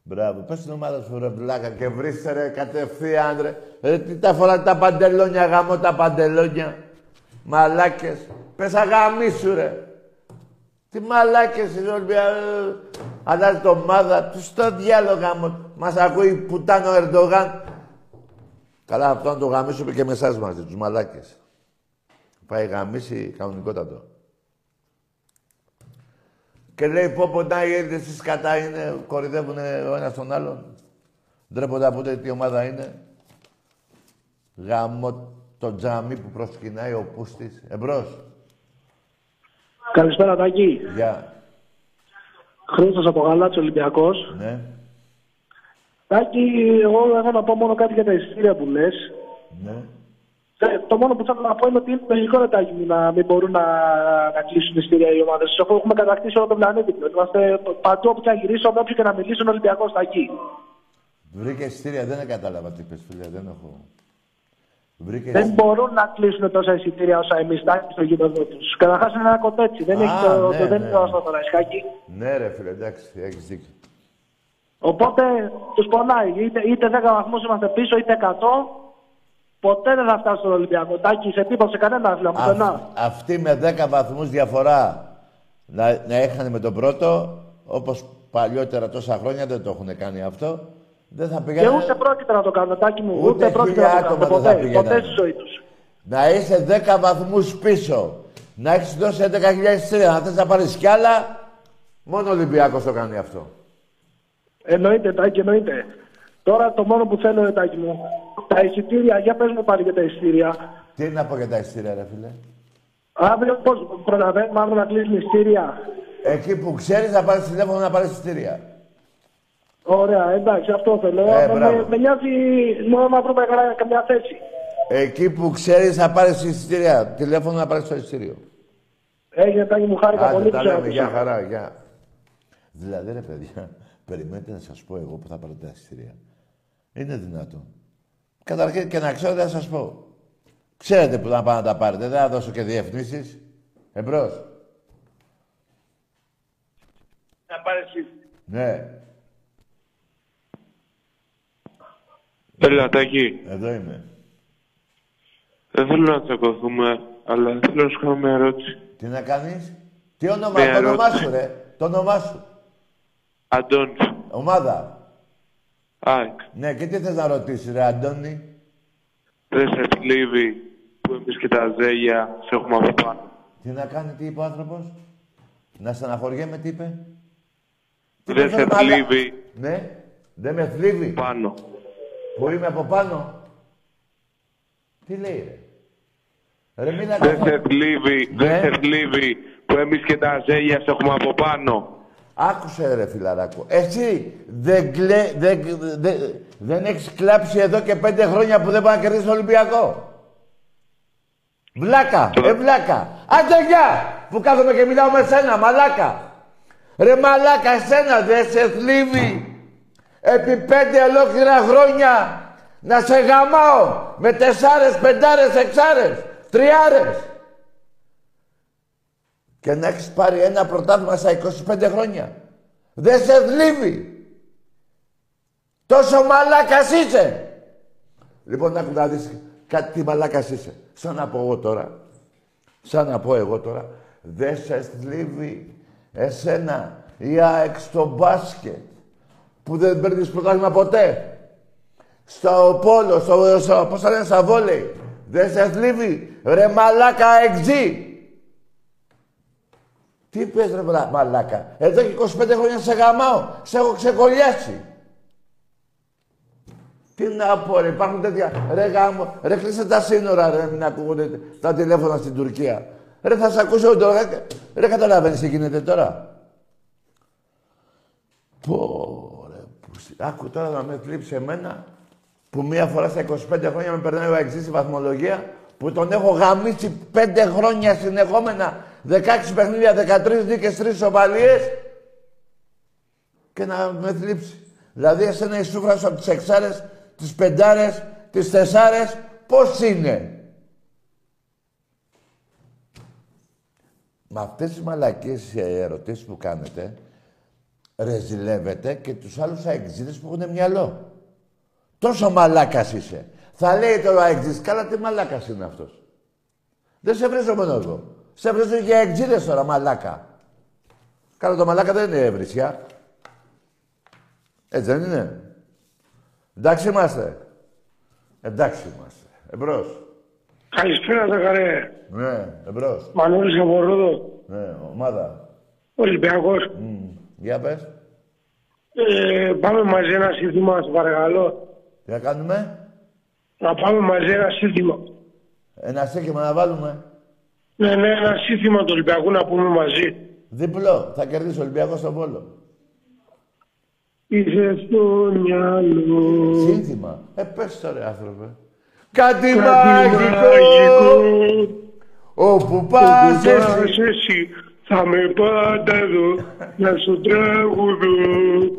Μπράβο. Πες την ομάδα σου ρε βλάκα και βρίσκε ρε κατευθείαν ρε. Ρε τι τα φορά τα παντελόνια γάμο τα παντελόνια. Μαλάκες. Πες αγαμίσου ρε. Τι μαλάκες είναι Ολυμπιακός. Αλλάζει το ομάδα. Τους στο διάλογο γάμο. Μας ακούει πουτάνο Ερντογάν. Καλά αυτό να το γαμίσουμε και με εσάς μαζί, τους μαλάκες. Πάει γαμίσει κανονικότατο. Και λέει πω πω να οι Έλληνες τις κατά είναι, κορυδεύουν ο ένας τον άλλον. Ντρέπονται από ούτε τι ομάδα είναι. Γαμώ το τζάμι που προσκυνάει ο Πούστης. Εμπρός. Καλησπέρα, Τάκη. Γεια. Χρήστος από Γαλάτσι Ολυμπιακός. Ναι. Τάκη, εγώ έχω να πω μόνο κάτι για τα εισιτήρια που λες. Ναι. Ε, Το μόνο που θέλω να πω είναι ότι είναι λογικό ρε Τάκη μου να μην μπορούν να, να κλείσουν εισιτήρια οι ομάδες. Αφού έχουμε κατακτήσει όλο τον πλανήτη. πλέον. Είμαστε παντού όπου και να γυρίσω, με όποιο και να μιλήσω, είναι Ολυμπιακός Τάκη. Βρήκε εισιτήρια, δεν κατάλαβα τι είπες φίλε, δεν έχω. Βρήκε Δεν εισιτήρια. μπορούν να κλείσουν τόσα εισιτήρια όσα εμείς τάκι στο γήπεδο τους. Καταρχάς είναι ένα κοτέτσι. Δεν Α, έχει το, ναι, το, δεν ναι. είναι το αστό τώρα, Ισχάκη. Ναι ρε φίλε, εντάξει, έχεις δίκιο. Οπότε τους πονάει. Είτε, είτε 10 βαθμούς είμαστε πίσω, είτε 100. Ποτέ δεν θα φτάσει στον Ολυμπιακό. Τάκι σε τίποτα, σε κανένα φίλο. Αυ- Πουθενά. αυτοί με 10 βαθμούς διαφορά να, να έχανε με τον πρώτο, όπως παλιότερα τόσα χρόνια δεν το έχουν κάνει αυτό, δεν θα Και πηγαίνουν... ούτε πρόκειται να το κάνουν, Τάκι μου. Ούτε Ούτε, πρόκειται χίλια να το άτομα κάνουν. δεν θα Ποτέ, πήγαιναν. ποτέ στη ζωή τους. Να είσαι 10 βαθμούς πίσω, να έχεις δώσει 11.000 εισιτήρια, να θες να πάρεις κι άλλα, μόνο ο Ολυμπιακός το κάνει αυτό. Εννοείται, Τάκι, εννοείται. Τώρα το μόνο που θέλω, ρε, Τάκι μου, τα εισιτήρια, για πες μου πάλι για τα εισιτήρια. Τι να πω για τα εισιτήρια ρε φίλε; Αύριο πώς προλαβαίνουμε αύριο να κλείσουμε εισιτήρια. Εκεί που ξέρεις να πάρεις τηλέφωνο να πάρεις εισιτήρια. Ωραία, εντάξει, αυτό θέλω. Ε, με, μπράβο. με, με νοιάζει μόνο να βρούμε κανένα- καμιά θέση. Εκεί που ξέρεις να πάρεις εισιτήρια, τηλέφωνο να πάρεις το εισιτήριο. Έγινε, Τάκη μου, χάρηκα Άντε, πολύ που τα σε λέμε, άκουσα. για χαρά, για. Δηλαδή, ρε παιδιά, περιμένετε να σας πω εγώ που θα πάρω τα εισιτήρια. Είναι δυνατόν. Καταρχήν και να ξέρω δεν θα σας πω. Ξέρετε που να πάτε να τα πάρετε, δεν θα δώσω και διευθύνσεις. Εμπρός. να πάρεις... Ναι, Έλα, Τάκη. εδώ είμαι. Δεν θέλω να τσακωθούμε, αλλά θέλω να σου κάνω μια ερώτηση. Τι να κάνεις; Τι όνομα, Μια το όνομά ερώτηση. σου ρε. Το όνομά σου. Αντώνης. Ομάδα. ΑΕΚ. Ναι, και τι θες να ρωτήσεις ρε Αντώνη; Δεν σε θλίβει που εμείς και τα ζέλια σε έχουμε από πάνω. Τι να κάνει, τι είπε ο άνθρωπος; Να στεναχωριέμαι, τι είπε; Τι Δεν είπε, σε ρε μαλα- θλίβει Ναι, δεν με θλίβει. πάνω. Που είμαι από πάνω. Τι λέει ρε; Ρε μίλα Δεν καθόλου. σε θλίβει, Ναι. δεν σε θλίβει που εμείς και τα ζέλια σε έχουμε από πάνω. Άκουσε ρε φιλαράκο. Εσύ δεν, κλε... δεν... δεν... δεν έχεις κλάψει εδώ και πέντε χρόνια που δεν πάει να κερδίσει το Ολυμπιακό. Βλάκα, ε βλάκα. Άντε γεια, που κάθομαι και μιλάω με σένα, μαλάκα. Ρε μαλάκα, εσένα δεν σε θλίβει. Επί πέντε ολόκληρα χρόνια να σε γαμάω με τεσσάρες, πεντάρες, εξάρες, τριάρες. Και να έχεις πάρει ένα πρωτάθλημα στα 25 χρόνια. Δεν σε θλίβει. Τόσο μαλάκας είσαι. Λοιπόν, άκου να δεις κάτι τι μαλάκας είσαι. Σαν να πω εγώ τώρα. Σαν να πω εγώ τώρα. Δεν σε θλίβει εσένα η ΑΕΚ στο μπάσκετ που δεν παίρνεις πρωτάθλημα ποτέ. Στο πόλο, στο, στο πώς θα λένε, στα βόλεϊ. Δεν σε θλίβει. Ρε μαλάκα εξή. Τι πες ρε μαλα- μαλάκα. Εδώ και 25 χρόνια σε γαμάω. Σε έχω ξεκολλιάσει. Τι να πω ρε, υπάρχουν τέτοια. Ρε γάμο, ρε κλείσε τα σύνορα ρε, μην ακούγονται τα τηλέφωνα στην Τουρκία. Ρε θα σε ακούσω τώρα. Ρε καταλαβαίνεις τι γίνεται τώρα. Πω ρε, που... σ- άκου τώρα να με θλίψει εμένα που μία φορά στα 25 χρόνια με περνάει ο εξής στη βαθμολογία που τον έχω γαμίσει 5 χρόνια συνεχόμενα 16 παιχνίδια, 13 δίκες, 3 σοβαλίες και να με θλίψει. Δηλαδή εσένα η σούφρα σου από τις εξάρες, τις πεντάρες, τις τεσσάρες πώς είναι; Με αυτές τις μαλακίες ερωτήσεις που κάνετε, ρεζιλεύετε και τους άλλους αεξίδες που έχουν μυαλό. Τόσο μαλάκας είσαι. Θα λέει τώρα ο αεξής, καλά τι μαλάκας είναι αυτός. Δεν σε βρίζω μόνο εγώ. Σε βρίζω για αεξίδες τώρα, μαλάκα. Καλά το μαλάκα δεν είναι βρισιά. Έτσι δεν είναι. Εντάξει είμαστε. Εντάξει είμαστε. Εμπρός. Καλησπέρα, Ζαχαρέ. Ναι, εμπρός. Μανώλης από Ρόδο. Ναι, ομάδα. Ολυμπιακός. Μμ. Για πες. Ε, πάμε μαζί ένα σύνθημα, σε παρακαλώ. Τι να κάνουμε; Να πάμε μαζί ένα σύνθημα. Ένα στέκημα να βάλουμε. Ναι, ναι, ένα σύνθημα του Ολυμπιακού να πούμε μαζί. Διπλό. Θα κερδίσει ο Ολυμπιακός στον Βόλο. Είσαι στο μυαλό. Σύνθημα. Ε, πες το ρε άνθρωπε. Κάτι Κάτι μαγικό. Όπου πας Όπου εσύ. πας εσύ, θα με πάντα εδώ, να σου τραγουδώ.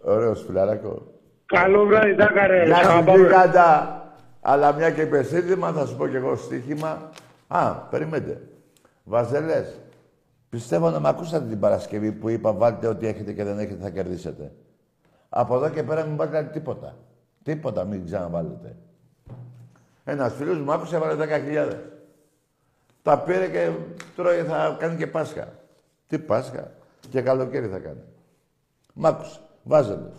Ωραίος φιλαράκο. Καλό βράδυ, Ζάχαρε. Γεια Σ' σου αγαπάμε. γίγαντα. Αλλά μια και είπες σύνθημα, θα σου πω κι εγώ στοίχημα. Α, περιμένετε. Βαζελές. Πιστεύω να με ακούσατε την Παρασκευή που είπα βάλτε ό,τι έχετε και δεν έχετε θα κερδίσετε. Από εδώ και πέρα μην βάλετε τίποτα. Τίποτα μην ξαναβάλετε. Ένας φίλος μου άκουσε έβαλε 10.000. Τα πήρε και τρώει, θα κάνει και Πάσχα. Τι Πάσχα; Και καλοκαίρι θα κάνει. Μ' άκουσε. Βάζελε.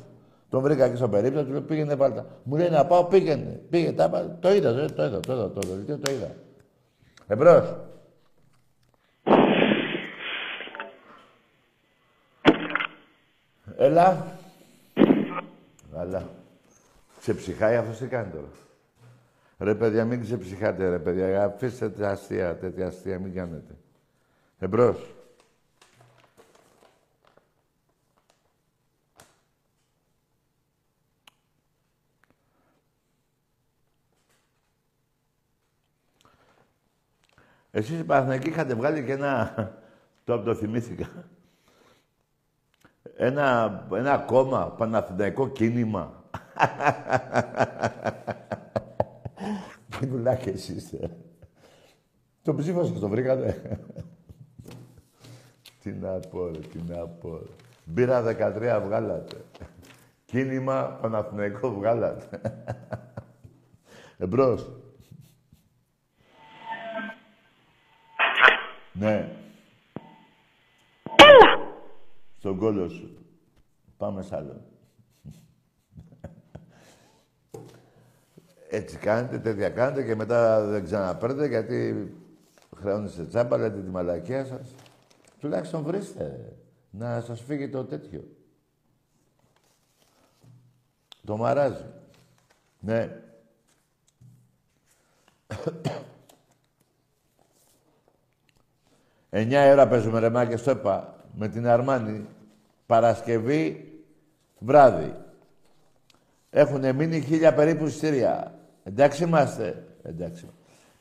Τον βρήκα και στο περίπτωση, του λέω πήγαινε βάλτα. Μου λέει να πάω, πήγαινε. Πήγε, τα, είπα, το είδα, το είδα, το είδα, το είδα, το είδα. Εμπρός. Έλα. Αλλά. Ξεψυχάει αυτός τι κάνει τώρα. Ρε παιδιά, μην ξεψυχάτε ρε παιδιά. Αφήστε τα αστεία, τέτοια αστεία, μην κάνετε. Εμπρός. Εσείς οι Παναθηναϊκοί είχατε βγάλει και ένα... Το το θυμήθηκα. Ένα, ένα κόμμα, Παναθηναϊκό κίνημα. Τι βουλάκια εσείς είστε. Το ψήφο σας το βρήκατε. τι να πω, ρε, τι να πω. ρε. Μπήρα 13 βγάλατε. Κίνημα Παναθηναϊκό βγάλατε. Εμπρός. Ναι. Έλα! Στον κόλλο σου. Πάμε σ' άλλο. Έτσι κάνετε, τέτοια κάνετε και μετά δεν ξαναπέρετε γιατί χρεώνεστε τσάμπα, λέτε τη μαλακία σας. Τουλάχιστον βρίστε να σας φύγει το τέτοιο. Το μαράζι. Ναι. Εννιά ώρα παίζουμε ρε Μάκη, στο είπα, με την Αρμάνη. Παρασκευή βράδυ. Έχουν μείνει χίλια περίπου εισιτήρια. Εντάξει είμαστε. Εντάξει.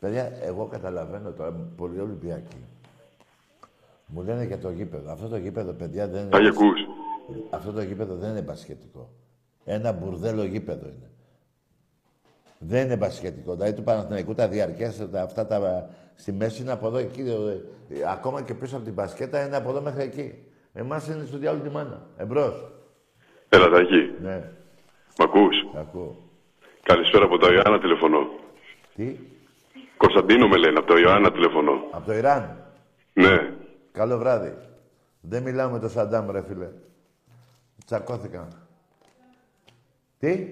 Παιδιά, εγώ καταλαβαίνω τώρα πολύ Ολυμπιακοί. Μου λένε για το γήπεδο. Αυτό το γήπεδο, παιδιά, δεν είναι... Αγιακούς. Αυτό το γήπεδο δεν είναι μπασχετικό. Ένα μπουρδέλο γήπεδο είναι. Δεν είναι μπασχετικό. Δηλαδή του Παναθηναϊκού τα διαρκέστα, αυτά τα στη μέση είναι από εδώ εκεί. ε, ε, ακόμα και πίσω από την μπασκέτα είναι από εδώ μέχρι εκεί. Εμάς είναι στο διάλογο τη μάνα. Εμπρός. Έλα, Τάκη. Ναι, Μ' ακούς; ακούω. Καλησπέρα από το Ιωάννα τηλεφωνώ. Τι, Κωνσταντίνο με λένε, από το Ιωάννα τηλεφωνώ. από το Ιράν; Ναι. Καλό βράδυ. Δεν μιλάω με τον Σαντάμ, ρε φίλε. Τσακώθηκαν. Τι;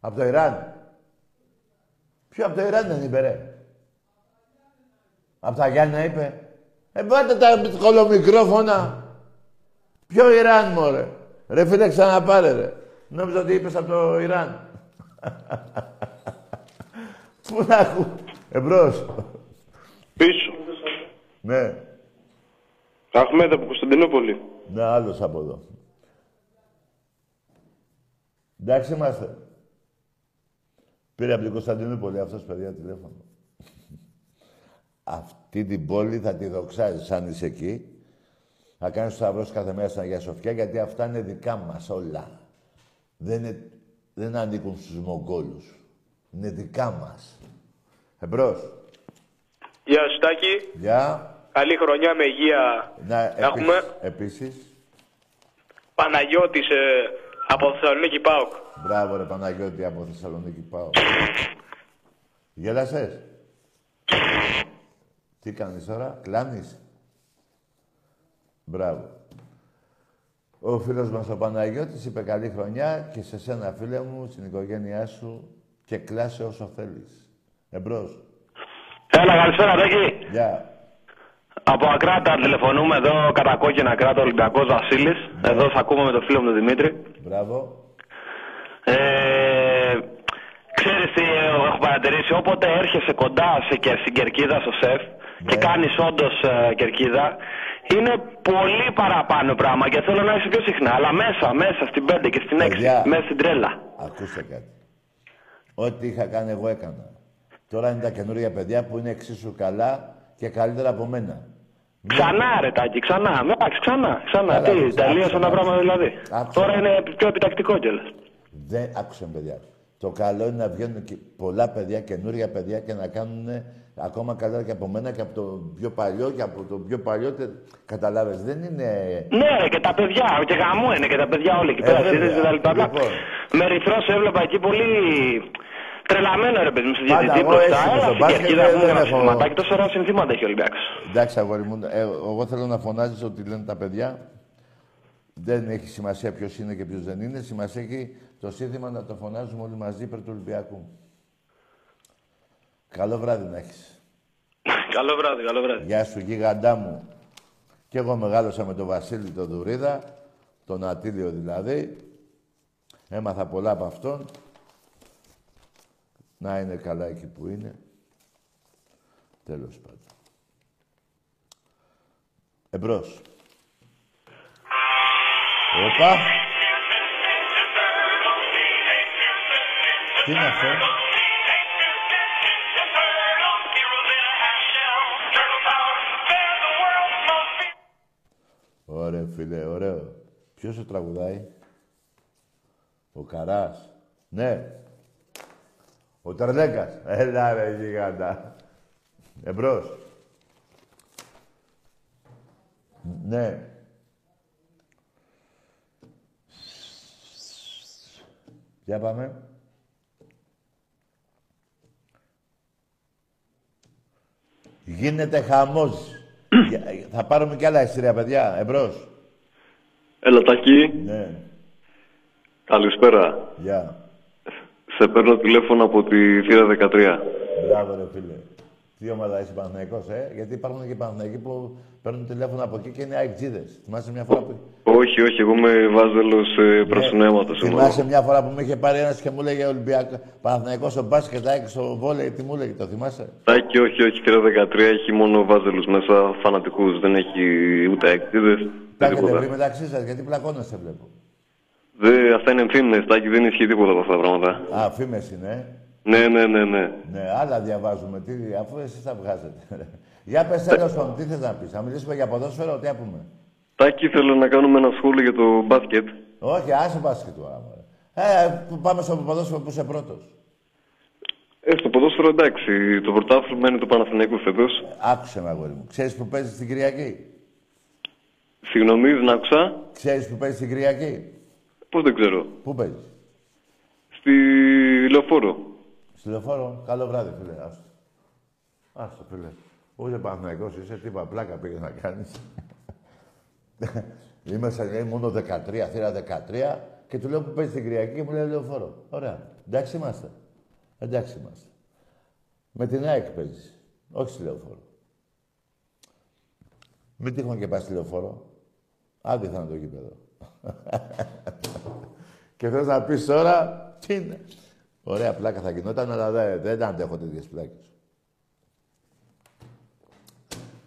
Από το Ιράν. Ποιο από το Ιράν δεν είπε, ρε. Από τα Γιάννα είπε. Ε, πάτε τα κολομικρόφωνα. Ποιο Ιράν, μωρέ; Ρε φίλε, ξαναπάρε, ρε. Νόμιζα ότι είπες από το Ιράν. Πού να ακού. Εμπρός. Πίσω. Ναι. Αχμέδ από Κωνσταντινούπολη. Ναι, άλλος από εδώ. Εντάξει είμαστε. Πήρε από την Κωνσταντινούπολη αυτός παιδιά τηλέφωνο. Αυτή την πόλη θα τη δοξάζεις αν είσαι εκεί. Θα κάνεις το σταυρός κάθε μέρα στην Αγία Σοφιά γιατί αυτά είναι δικά μας όλα. Δεν, είναι, δεν ανήκουν στους Μογγόλους. Είναι δικά μας. Εμπρός. Γεια σου Τάκη. Γεια. Καλή χρονιά με υγεία. Να, Έχουμε. επίσης, επίσης. Παναγιώτης ε, από Θεσσαλονίκη ΠΑΟΚ. Μπράβο ρε Παναγιώτη από Θεσσαλονίκη πάω. Γέλασες. Τι κάνεις τώρα, κλάνεις; Μπράβο. Ο φίλος μας ο Παναγιώτης είπε καλή χρονιά και σε σένα φίλε μου, στην οικογένειά σου και κλάσε όσο θέλεις. Εμπρός. Έλα, καλησπέρα, Τάκη. Γεια. Από Ακράτα τηλεφωνούμε εδώ, κατά κόκκινα κράτα, Ολυμπιακός Βασίλης. Εδώ θα ακούμε με τον φίλο μου τον Δημήτρη. Μπράβο. Ε, ξέρεις τι ε, έχω παρατηρήσει, όποτε έρχεσαι κοντά σε, και στην κερκίδα στο σεφ και κάνεις όντως ε, κερκίδα, είναι πολύ παραπάνω πράγμα και θέλω να είσαι πιο συχνά. Αλλά μέσα, μέσα στην 5 και στην 6, Παιδιά. μέσα στην τρέλα. Ακούστε κάτι. Ό,τι είχα κάνει εγώ έκανα. Τώρα είναι τα καινούργια παιδιά που είναι εξίσου καλά και καλύτερα από μένα. Ξανά ρε Τάκη, ξανά. Εντάξει, ξανά. ξανά. Καλά, Τι, άκουσα, τελείωσε άκουσα, ένα άκουσα. πράγμα δηλαδή. Άκουσα. Τώρα είναι πιο επιτακτικό κιόλας. Δεν άκουσαν παιδιά. Το καλό είναι να βγαίνουν και πολλά παιδιά, καινούργια παιδιά και να κάνουν ακόμα καλύτερα και από μένα και από το πιο παλιό και από το πιο παλιό. τε- Καταλάβες, δεν είναι... Ναι, ρε, και τα παιδιά, και γαμό είναι και τα παιδιά όλοι εκεί Ε, πέρα. βέβαια. σύντες και τα λοιπά. Λοιπόν. Με ρηθρό σε έβλεπα εκεί πολύ τρελαμένο ρε παιδί μου στη Πάντα, διαιτητή εγώ μπροστά. έτσι είμαι Έλα στο στην μπάσκετ, κερκίδα δεν- που μου δεν ένα έχω- συνθηματάκι. Τόσο ωραία συνθήματα έχει ο Ολυμπιακός. Εντάξει, αγόρι μου, ε, εγώ θέλω να φωνάζεις ότι λένε τα παιδιά. Δεν έχει σημασία ποιος είναι και ποιος δεν είναι. Σημασία έχει το σύνθημα να το φωνάζουμε όλοι μαζί υπέρ του Ολυμπιακού. Καλό βράδυ να έχεις. Καλό βράδυ, καλό βράδυ. Γεια σου, γίγαντά μου. Κι εγώ μεγάλωσα με τον Βασίλη τον Δουρίδα, τον Ατήλιο δηλαδή. Έμαθα πολλά από αυτόν. Να είναι καλά εκεί που είναι. Τέλος πάντων. Εμπρός. Οπα. Τι είναι αυτό; Ωραία, φίλε, ωραίο. Ποιος το τραγουδάει; Ο Καράς. Ναι. Ο Τερλέκας. Έλα ρε γιγάντα. Εμπρός. Ναι. Για πάμε. Γίνεται χαμός. Για- Θα πάρουμε κι άλλα εισιτήρια, παιδιά. Εμπρός. Έλα, Τάκη. Ναι. Καλησπέρα. Γεια. Σε παίρνω τηλέφωνο από τη θύρα 13. Μπράβο, ρε φίλε. Τι ομάδα είσαι Παναθηναϊκός, ε; Γιατί υπάρχουν και Παναθηναϊκοί που παίρνουν τηλέφωνο από εκεί και είναι αεκτζίδες. Θυμάσαι μια φορά που... Όχι, όχι, εγώ είμαι βάζελος ε, πρασινέματος. εγώ. Θυμάσαι μια φορά που με είχε πάρει ένας και μου λέγε Ολυμπιακό, Παναθηναϊκός στο μπάσκετ, ΑΕΚ στο βόλεϊ, τι μου λέγε, το θυμάσαι; Τάκη, όχι, όχι, θύρα 13 έχει μόνο βάζελους μέσα, φανατικούς. Δεν έχει ούτε εκτίδες, Τα έχετε βρει τίποτα. μεταξύ σας, γιατί πλακώνεστε βλέπω. Δε, αυτά είναι φήμες, Τάκη, δεν ισχύει τίποτα από αυτά τα πράγματα. Α, φήμες είναι, ε; Ναι, ναι, ναι, ναι. Ναι, άλλα διαβάζουμε, τι, αφού εσείς τα βγάζετε. Για πες τέλος πάντων, τι θες να πεις, να μιλήσουμε για ποδόσφαιρο, τι πούμε; Τάκη, θέλω να κάνουμε ένα σχόλιο για το μπάσκετ. Όχι, άσε μπάσκετ τώρα. μωρέ. Ε, που πάμε στο ποδόσφαιρο που είσαι πρώτος. Ε, στο ποδόσφαιρο εντάξει, το πρωτάθλημα είναι του Παναθηναϊκού φέτος. Άκουσε με, αγόρι μου. Ξέρεις που παίζεις την Κυριακή; Συγγνώμη, δεν άκουσα. Ξέρεις που παίζεις την Κυριακή; Πώς δεν ξέρω. Πού παίζεις; Στη λεωφόρο. Στη λεωφόρο; Καλό βράδυ, φίλε. Άστο. Άστο, φίλε. Ούτε Παναθηναϊκός είσαι, τίποτα πλάκα πήγες να κάνεις. Είμαι σε λέει, μόνο 13, θύρα 13 και του λέω που παίζεις την Κυριακή και μου λέει λεωφόρο. Ωραία. Εντάξει είμαστε. Εντάξει είμαστε. Με την ΑΕΚ παίζεις. Όχι στη λεωφόρο. Μην τύχουν και πας στη λεωφόρο. Άντε θα είναι το γήπεδο. και θες να πεις τώρα, τι είναι. Ωραία πλάκα θα γινόταν, αλλά δεν, δεν αντέχω τέτοιες πλάκες.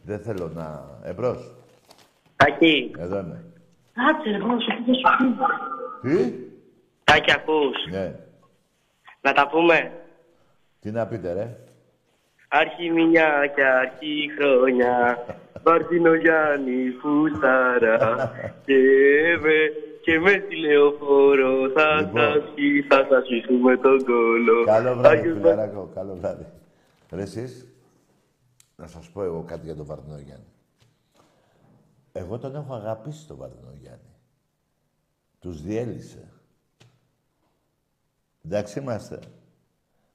Δεν θέλω να... Εμπρός. Τάκη. Εδώ είμαι. Κάτσε ρε, να σου πει σου πει. Τι; Τάκη, ακούς. Ναι. Να τα πούμε. Τι να πείτε, ρε. Άρχη μια και αρχή χρόνια. Βαρδίνο Γιάννη Φουστάρα. Και με και με τηλεοφόρο θα Λοιπόν. σας πει, θα σας πείσουμε τον κόλο. Καλό βράδυ, Άγιος φιλαράκο. Καλό βράδυ. Ρε εσείς, να σας πω εγώ κάτι για τον Βαρδινό Γιάννη. Εγώ τον έχω αγαπήσει τον Βαρδινό Γιάννη. Τους διέλυσε. Εντάξει είμαστε.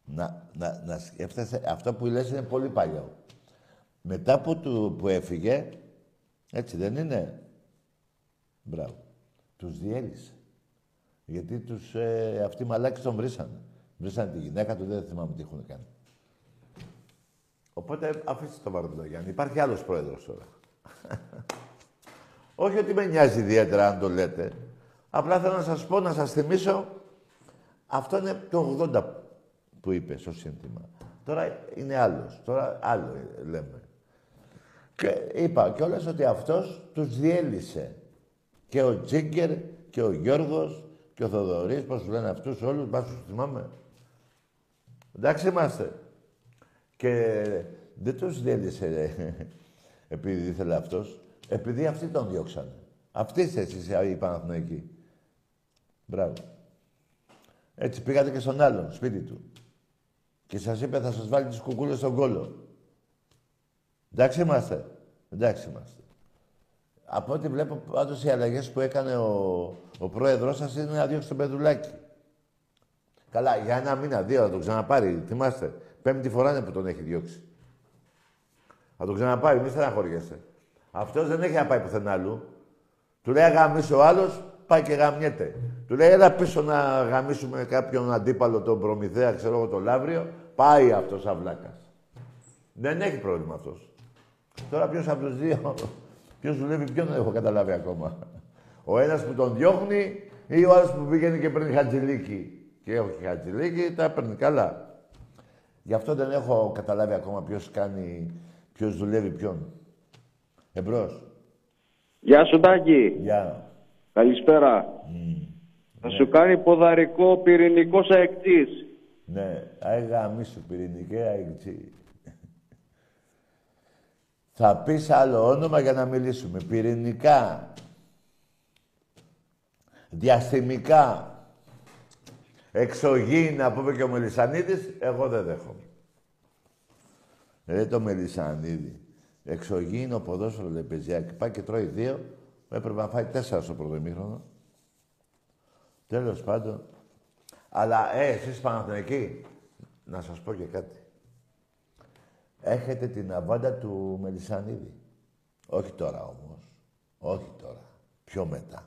Να, να, να σκέφτεσαι, αυτό που λες είναι πολύ παλιό. Μετά που, του, που έφυγε, έτσι δεν είναι; Μπράβο. Τους διέλυσε. Γιατί τους, ε, αυτοί οι μαλάκες τον βρήσανε. Βρήσανε τη γυναίκα του, δεν θυμάμαι τι έχουν κάνει. Οπότε αφήστε το Βαρδινό Γιάννη. Υπάρχει άλλος πρόεδρος τώρα. Όχι ότι με νοιάζει ιδιαίτερα αν το λέτε. Απλά θέλω να σας πω, να σας θυμίσω, αυτό είναι το 80 που είπες στο σύνθημα. Τώρα είναι άλλος. Τώρα άλλο λέμε. Και είπα κιόλας ότι αυτός τους διέλυσε. Και ο Τζίγκερ και ο Γιώργος και ο Θοδωρής, πώς τους λένε αυτούς όλους, μπας τους θυμάμαι. Εντάξει είμαστε. Και δεν τους διέλυσε ρε, επειδή ήθελε αυτός. Επειδή αυτοί τον διώξανε. Αυτοί είστε εσείς οι Παναθηναϊκοί. Μπράβο. Έτσι πήγατε και στον άλλον, σπίτι του. Και σας είπε θα σας βάλει τις κουκούλες στον κόλο. Εντάξει είμαστε. Εντάξει είμαστε. Από ό,τι βλέπω πάντως οι αλλαγές που έκανε ο, ο πρόεδρος σας είναι να διώξει τον Πεδουλάκη. Καλά, για ένα μήνα, δύο θα τον ξαναπάρει. Θυμάστε. Πέμπτη φορά είναι που τον έχει διώξει. Θα τον ξαναπάρει, μη στεναχωριέσαι. Αυτός δεν έχει να πάει πουθενά αλλού. Του λέει γαμίσει ο άλλος, πάει και γαμιέται. Του λέει έλα πίσω να γαμίσουμε κάποιον αντίπαλο, τον Προμηθέα, ξέρω εγώ, τον Λαύριο. Πάει αυτός αυλάκας. Δεν έχει πρόβλημα αυτός. Τώρα ποιος από τους δύο, ποιος δουλεύει ποιον δεν έχω καταλάβει ακόμα. Ο ένας που τον διώχνει ή ο άλλος που πήγαινε και παίρνει χατζηλίκι. Και όχι χατζηλίκι, τα παίρνει καλά. Γι' αυτό δεν έχω καταλάβει ακόμα ποιος κάνει, ποιος δουλεύει ποιον. Εμπρός. Γεια σου Τάκη. Γεια. Καλησπέρα. Θα σου κάνει ποδαρικό πυρηνικό αεκτής. Ναι, αίγα μη σου πυρηνική αεξή. Θα πεις άλλο όνομα για να μιλήσουμε. Πυρηνικά. Διαστημικά. Εξωγήινα, που είπε και ο Μελισανίδης, εγώ δεν δέχομαι. Ρε το Μελισανίδη. Εξωγήινο ποδόσφαιρο λέει παιδιάκι. Πάει και τρώει δύο. Έπρεπε να φάει τέσσερα στο πρώτο ημίχρονο. Τέλος πάντων. Αλλά, ε, εσείς Παναθηναϊκοί, να σας πω και κάτι. Έχετε την αβάντα του Μελισανίδη. Όχι τώρα όμως. Όχι τώρα. Πιο μετά.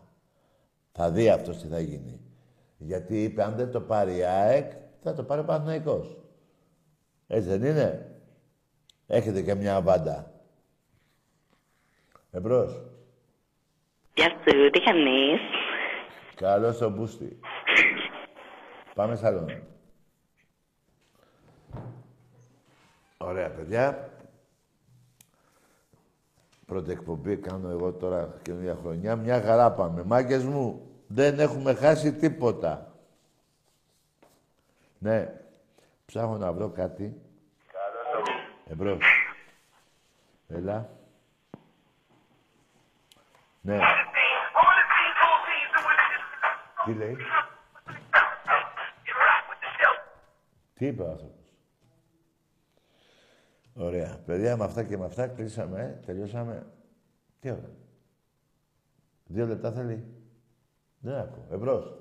Θα δει αυτός τι θα γίνει. Γιατί είπε αν δεν το πάρει η ΑΕΚ, θα το πάρει ο Παναθηναϊκός. Έτσι δεν είναι; Έχετε και μια αβάντα. Εμπρός. Γεια σου, τι κάνεις; Καλώς τον Μπούστη. Πάμε σαλόν. Ωραία, παιδιά. Πρώτη εκπομπή κάνω εγώ τώρα καινούργια χρονιά. Μια χαρά πάμε. Μάγκες μου, δεν έχουμε χάσει τίποτα. Ναι. Ψάχνω να βρω κάτι. Εμπρός. Έλα. Ναι. Τι λέει; Τι είπε ο άνθρωπος; Ωραία. Παιδιά, με αυτά και με αυτά κλείσαμε. ε. Τελειώσαμε. Τι ώρα; Δύο λεπτά θέλει; Δεν ακούω. Εμπρός.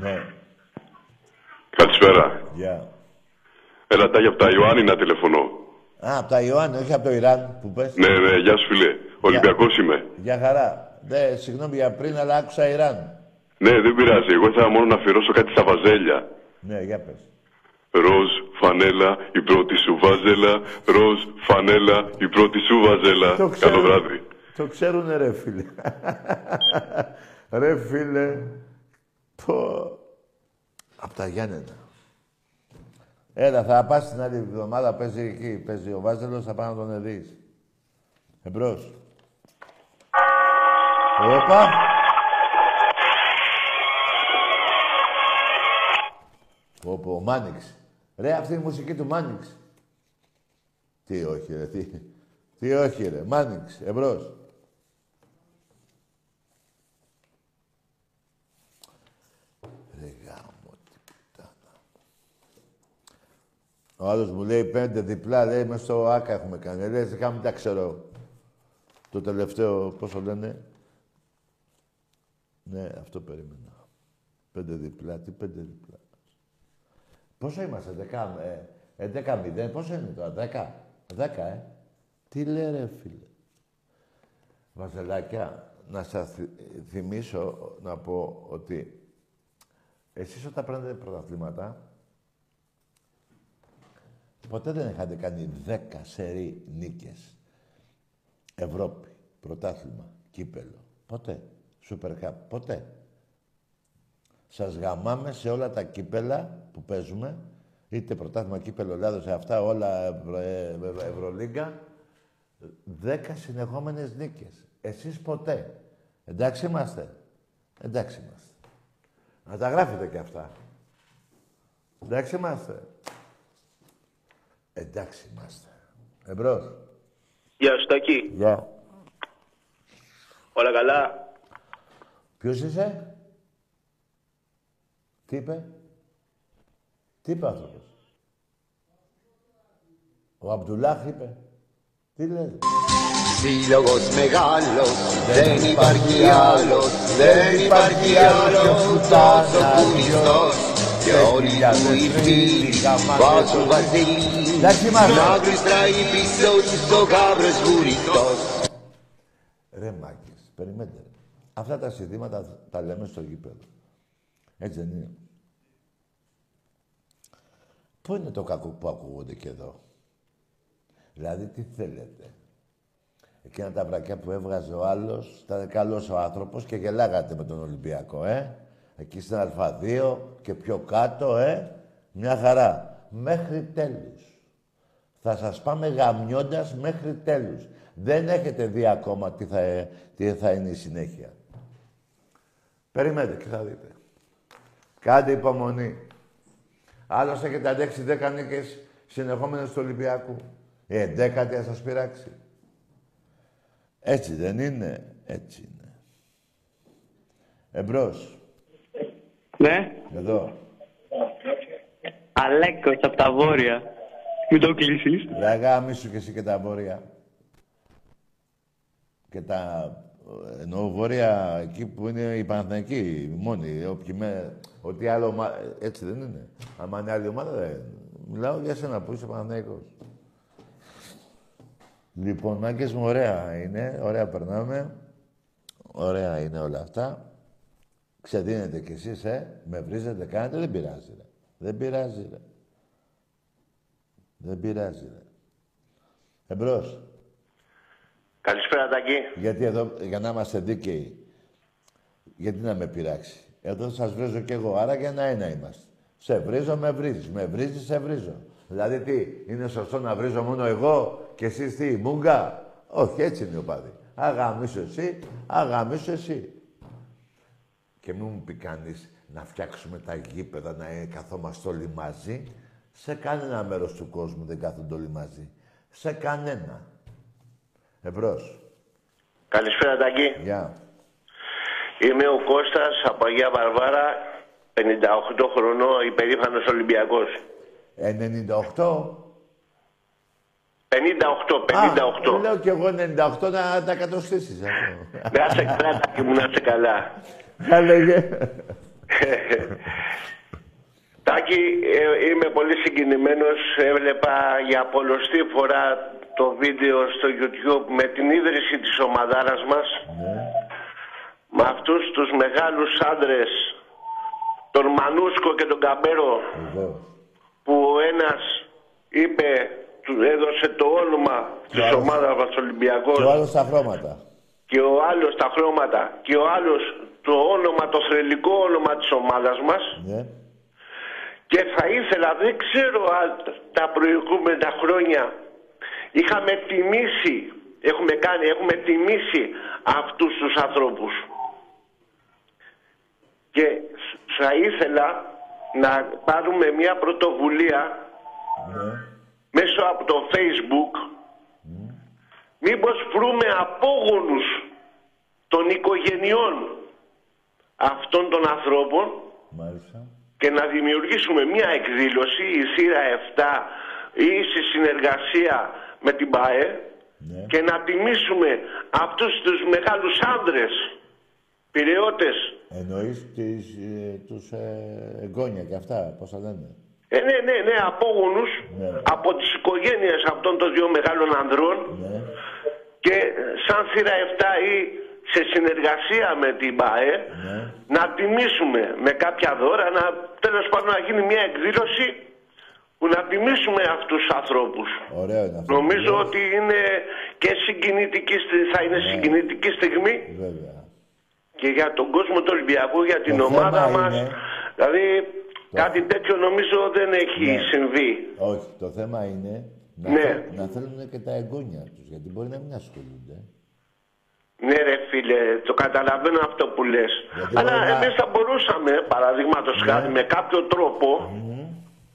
Ναι. Καλησπέρα. Γεια. Έλα, τάγια από τα Ιωάννινα τηλεφωνώ. Α, από τα Ιωάννη, όχι από το Ιράν που πες. Ναι, ναι, γεια σου φίλε. Ολυμπιακός είμαι. Για χαρά. Ναι, συγγνώμη για πριν, αλλά άκουσα Ιράν. Ναι, δεν πειράζει. Εγώ ήθελα μόνο να αφιερώσω κάτι στα βαζέλια. Ναι, για πες. Ροζ, φανέλα, η πρώτη σου βάζελα. Ροζ, φανέλα, η πρώτη σου βάζελα. Το Καλό ξέρω. βράδυ. Το ξέρουνε ρε φίλε. ρε φίλε. Πω. Απ' τα Γιάννενα. Έλα, θα πας την άλλη εβδομάδα, παίζει εκεί, παίζει ο Βάζελος, θα πάω να τον δεις. Εμπρός. Όπα. Όπου ο Μάνιξ. Ρε, αυτή είναι η μουσική του Μάνιξ. Τι όχι, ρε, τι. Τι όχι ρε, Μάνιξ, εμπρός. Ρε γάμο, τι πουτάνα. Ο άλλος μου λέει πέντε διπλά, λέει μες στο ΆΚΑ έχουμε κάνει. Λέει, δεν κάνουμε τα ξέρω. Το τελευταίο, πώς το λένε. Ναι, αυτό περίμενα. Πέντε διπλά, τι πέντε διπλά. Πόσο είμαστε, δεκά, ε, ε, δέκα μηδέν, πόσο είναι τώρα, δέκα, δέκα, ε. Τι λέει ρε φίλε. Βαζελάκια, να σας θυ- θυμίσω να πω ότι εσείς όταν παίρνετε πρωταθλήματα, ποτέ δεν είχατε κάνει δέκα σερή νίκες. Ευρώπη, πρωτάθλημα, κύπελο. Ποτέ. Σούπερ Cup. Ποτέ. Σας γαμάμε σε όλα τα κύπελα που παίζουμε, είτε πρωτάθλημα, κύπελο, Ελλάδος, σε αυτά όλα Ευρω- ε, Ευρω- Ευρωλίγκα, δέκα συνεχόμενες νίκες. Εσείς ποτέ. Εντάξει είμαστε. Εντάξει είμαστε. Να τα γράφετε και αυτά. Εντάξει είμαστε. Εντάξει είμαστε. Εμπρός. Γεια σου, Τάκη. Γεια. Όλα καλά; Ποιος είσαι; Τι είπε; Τι είπε ο άνθρωπος; Ο Αμπτουλάχ είπε. Τι λέει. Σύλλογος μεγάλος, δεν υπάρχει άλλος, δεν υπάρχει άλλος τόσο κουνιστός και όλοι μου οι φίλοι βάζουν βαζελίνη να γλιστράει πίσω τους το γάβρος βουριστός. Ρε μάγκες, περιμένετε. ρε. Αυτά τα συνθήματα τα λέμε στο γήπεδο. Έτσι δεν είναι. Πού είναι το κακό που ακούγονται και εδώ; Δηλαδή, τι θέλετε; Εκείνα τα βρακιά που έβγαζε ο άλλος, ήταν καλός ο άνθρωπος και γελάγατε με τον Ολυμπιακό, ε; Εκεί στην Α2 και πιο κάτω, ε. Μια χαρά. Μέχρι τέλους. Θα σας πάμε γαμιώντας μέχρι τέλους. Δεν έχετε δει ακόμα τι θα, ε, τι θα είναι η συνέχεια. Περιμένετε και θα δείτε. Κάντε υπομονή. Άλλος έχετε αντέξει 10 νίκες συνεχόμενες του Ολυμπιακού. Η εντέκατη θα σας πειράξει. Έτσι δεν είναι. Έτσι είναι. Εμπρός. Ναι. Εδώ. Αλέκος από τα βόρεια. Μην το κλείσεις. Ραγά, μίσου και εσύ και τα βόρεια. Και τα... Εννοώ βόρεια, εκεί που είναι η Παναθηναϊκή, η μόνη. Όποιοι με... Ό,τι άλλο ομάδα... Έτσι δεν είναι. Αν είναι άλλη ομάδα, δεν... Μιλάω για σένα που είσαι Παναθηναϊκός. Λοιπόν, μάγκες μου, ωραία είναι. Ωραία περνάμε. Ωραία είναι όλα αυτά. Ξεδίνετε κι εσείς, ε. Με βρίζετε, κάνετε, δεν πειράζει, ρε. Δεν πειράζει, ρε. Δεν πειράζει, ρε. Εμπρός. Καλησπέρα, Τάκη. Γιατί εδώ, για να είμαστε δίκαιοι, γιατί να με πειράξει. Εδώ σας βρίζω κι εγώ, άρα για να ένα είμαστε. Σε βρίζω, με βρίζεις. Με βρίζεις, σε βρίζω. Δηλαδή τι, είναι σωστό να βρίζω μόνο εγώ και εσείς τι, μούγκα; Όχι, έτσι είναι ο παδί. Αγαμίσου εσύ, αγαμίσου εσύ. Και μην μου πει κανείς να φτιάξουμε τα γήπεδα, να ε, καθόμαστε όλοι μαζί. Σε κανένα μέρος του κόσμου δεν κάθονται όλοι μαζί. Σε κανένα. Εμπρός. Καλησπέρα, Τάκη. Γεια. Είμαι ο Κώστας από Αγία Βαρβάρα, 58 χρονών, υπερήφανος Ολυμπιακός. 98. 58, 58. Α, λέω κι εγώ 98 να τα κατοστήσεις. αυτό. Να σε καλά, Τάκη μου, να σε καλά. Θα λέγε. Τάκη, ε, είμαι πολύ συγκινημένος. Έβλεπα για πολλωστή φορά το βίντεο στο YouTube με την ίδρυση της ομαδάρας μας. Με αυτούς τους μεγάλους άντρες, τον Μανούσκο και τον Καμπέρο, που ο ένας είπε, τους έδωσε το όνομα της άλλος- ομάδας μας Ολυμπιακός Και ο άλλος τα χρώματα. και ο άλλος τα χρώματα και ο άλλος το όνομα, το θρελικό όνομα της ομάδας μας. Ναι. και θα ήθελα, δεν ξέρω αν τα προηγούμενα χρόνια είχαμε τιμήσει, έχουμε κάνει, έχουμε τιμήσει αυτούς τους ανθρώπους. Και θα ήθελα να πάρουμε μια πρωτοβουλία μέσω από το Facebook. Μήπως βρούμε απόγονους των οικογενειών αυτών των ανθρώπων Μάλιστα. και να δημιουργήσουμε μια εκδήλωση, η σειρά 7 ή σε συνεργασία με την ΠΑΕ και να τιμήσουμε αυτούς τους μεγάλους άντρες, πυρεώτες. Εννοείς τις, ε, τους ε, εγγόνια και αυτά, πώς θα λένε; Ε, ναι, ναι, ναι, απόγονους από τις οικογένειες αυτών των δύο μεγάλων ανδρών και σαν σειρά 7 ή σε συνεργασία με την ΠΑΕ να τιμήσουμε με κάποια δώρα, να, τέλος πάντων να γίνει μια εκδήλωση που να τιμήσουμε αυτούς τους ανθρώπους. Ωραίο είναι αυτό. Νομίζω ότι είναι και συγκινητική, στι- θα είναι συγκινητική στιγμή Βέβαια. και για τον κόσμο του Ολυμπιακού, για την Το ομάδα θέμα μας. είναι- Δηλαδή κάτι τέτοιο νομίζω δεν έχει Ναι. συμβεί. Όχι, το θέμα είναι να, Ναι. θε- να θέλουν και τα εγγόνια τους, γιατί μπορεί να μην ασχολούνται. Ναι ρε φίλε, το καταλαβαίνω αυτό που λες. Αλλά μπορεί να- εμείς θα μπορούσαμε, παραδείγματος Ναι. χάρη, με κάποιο τρόπο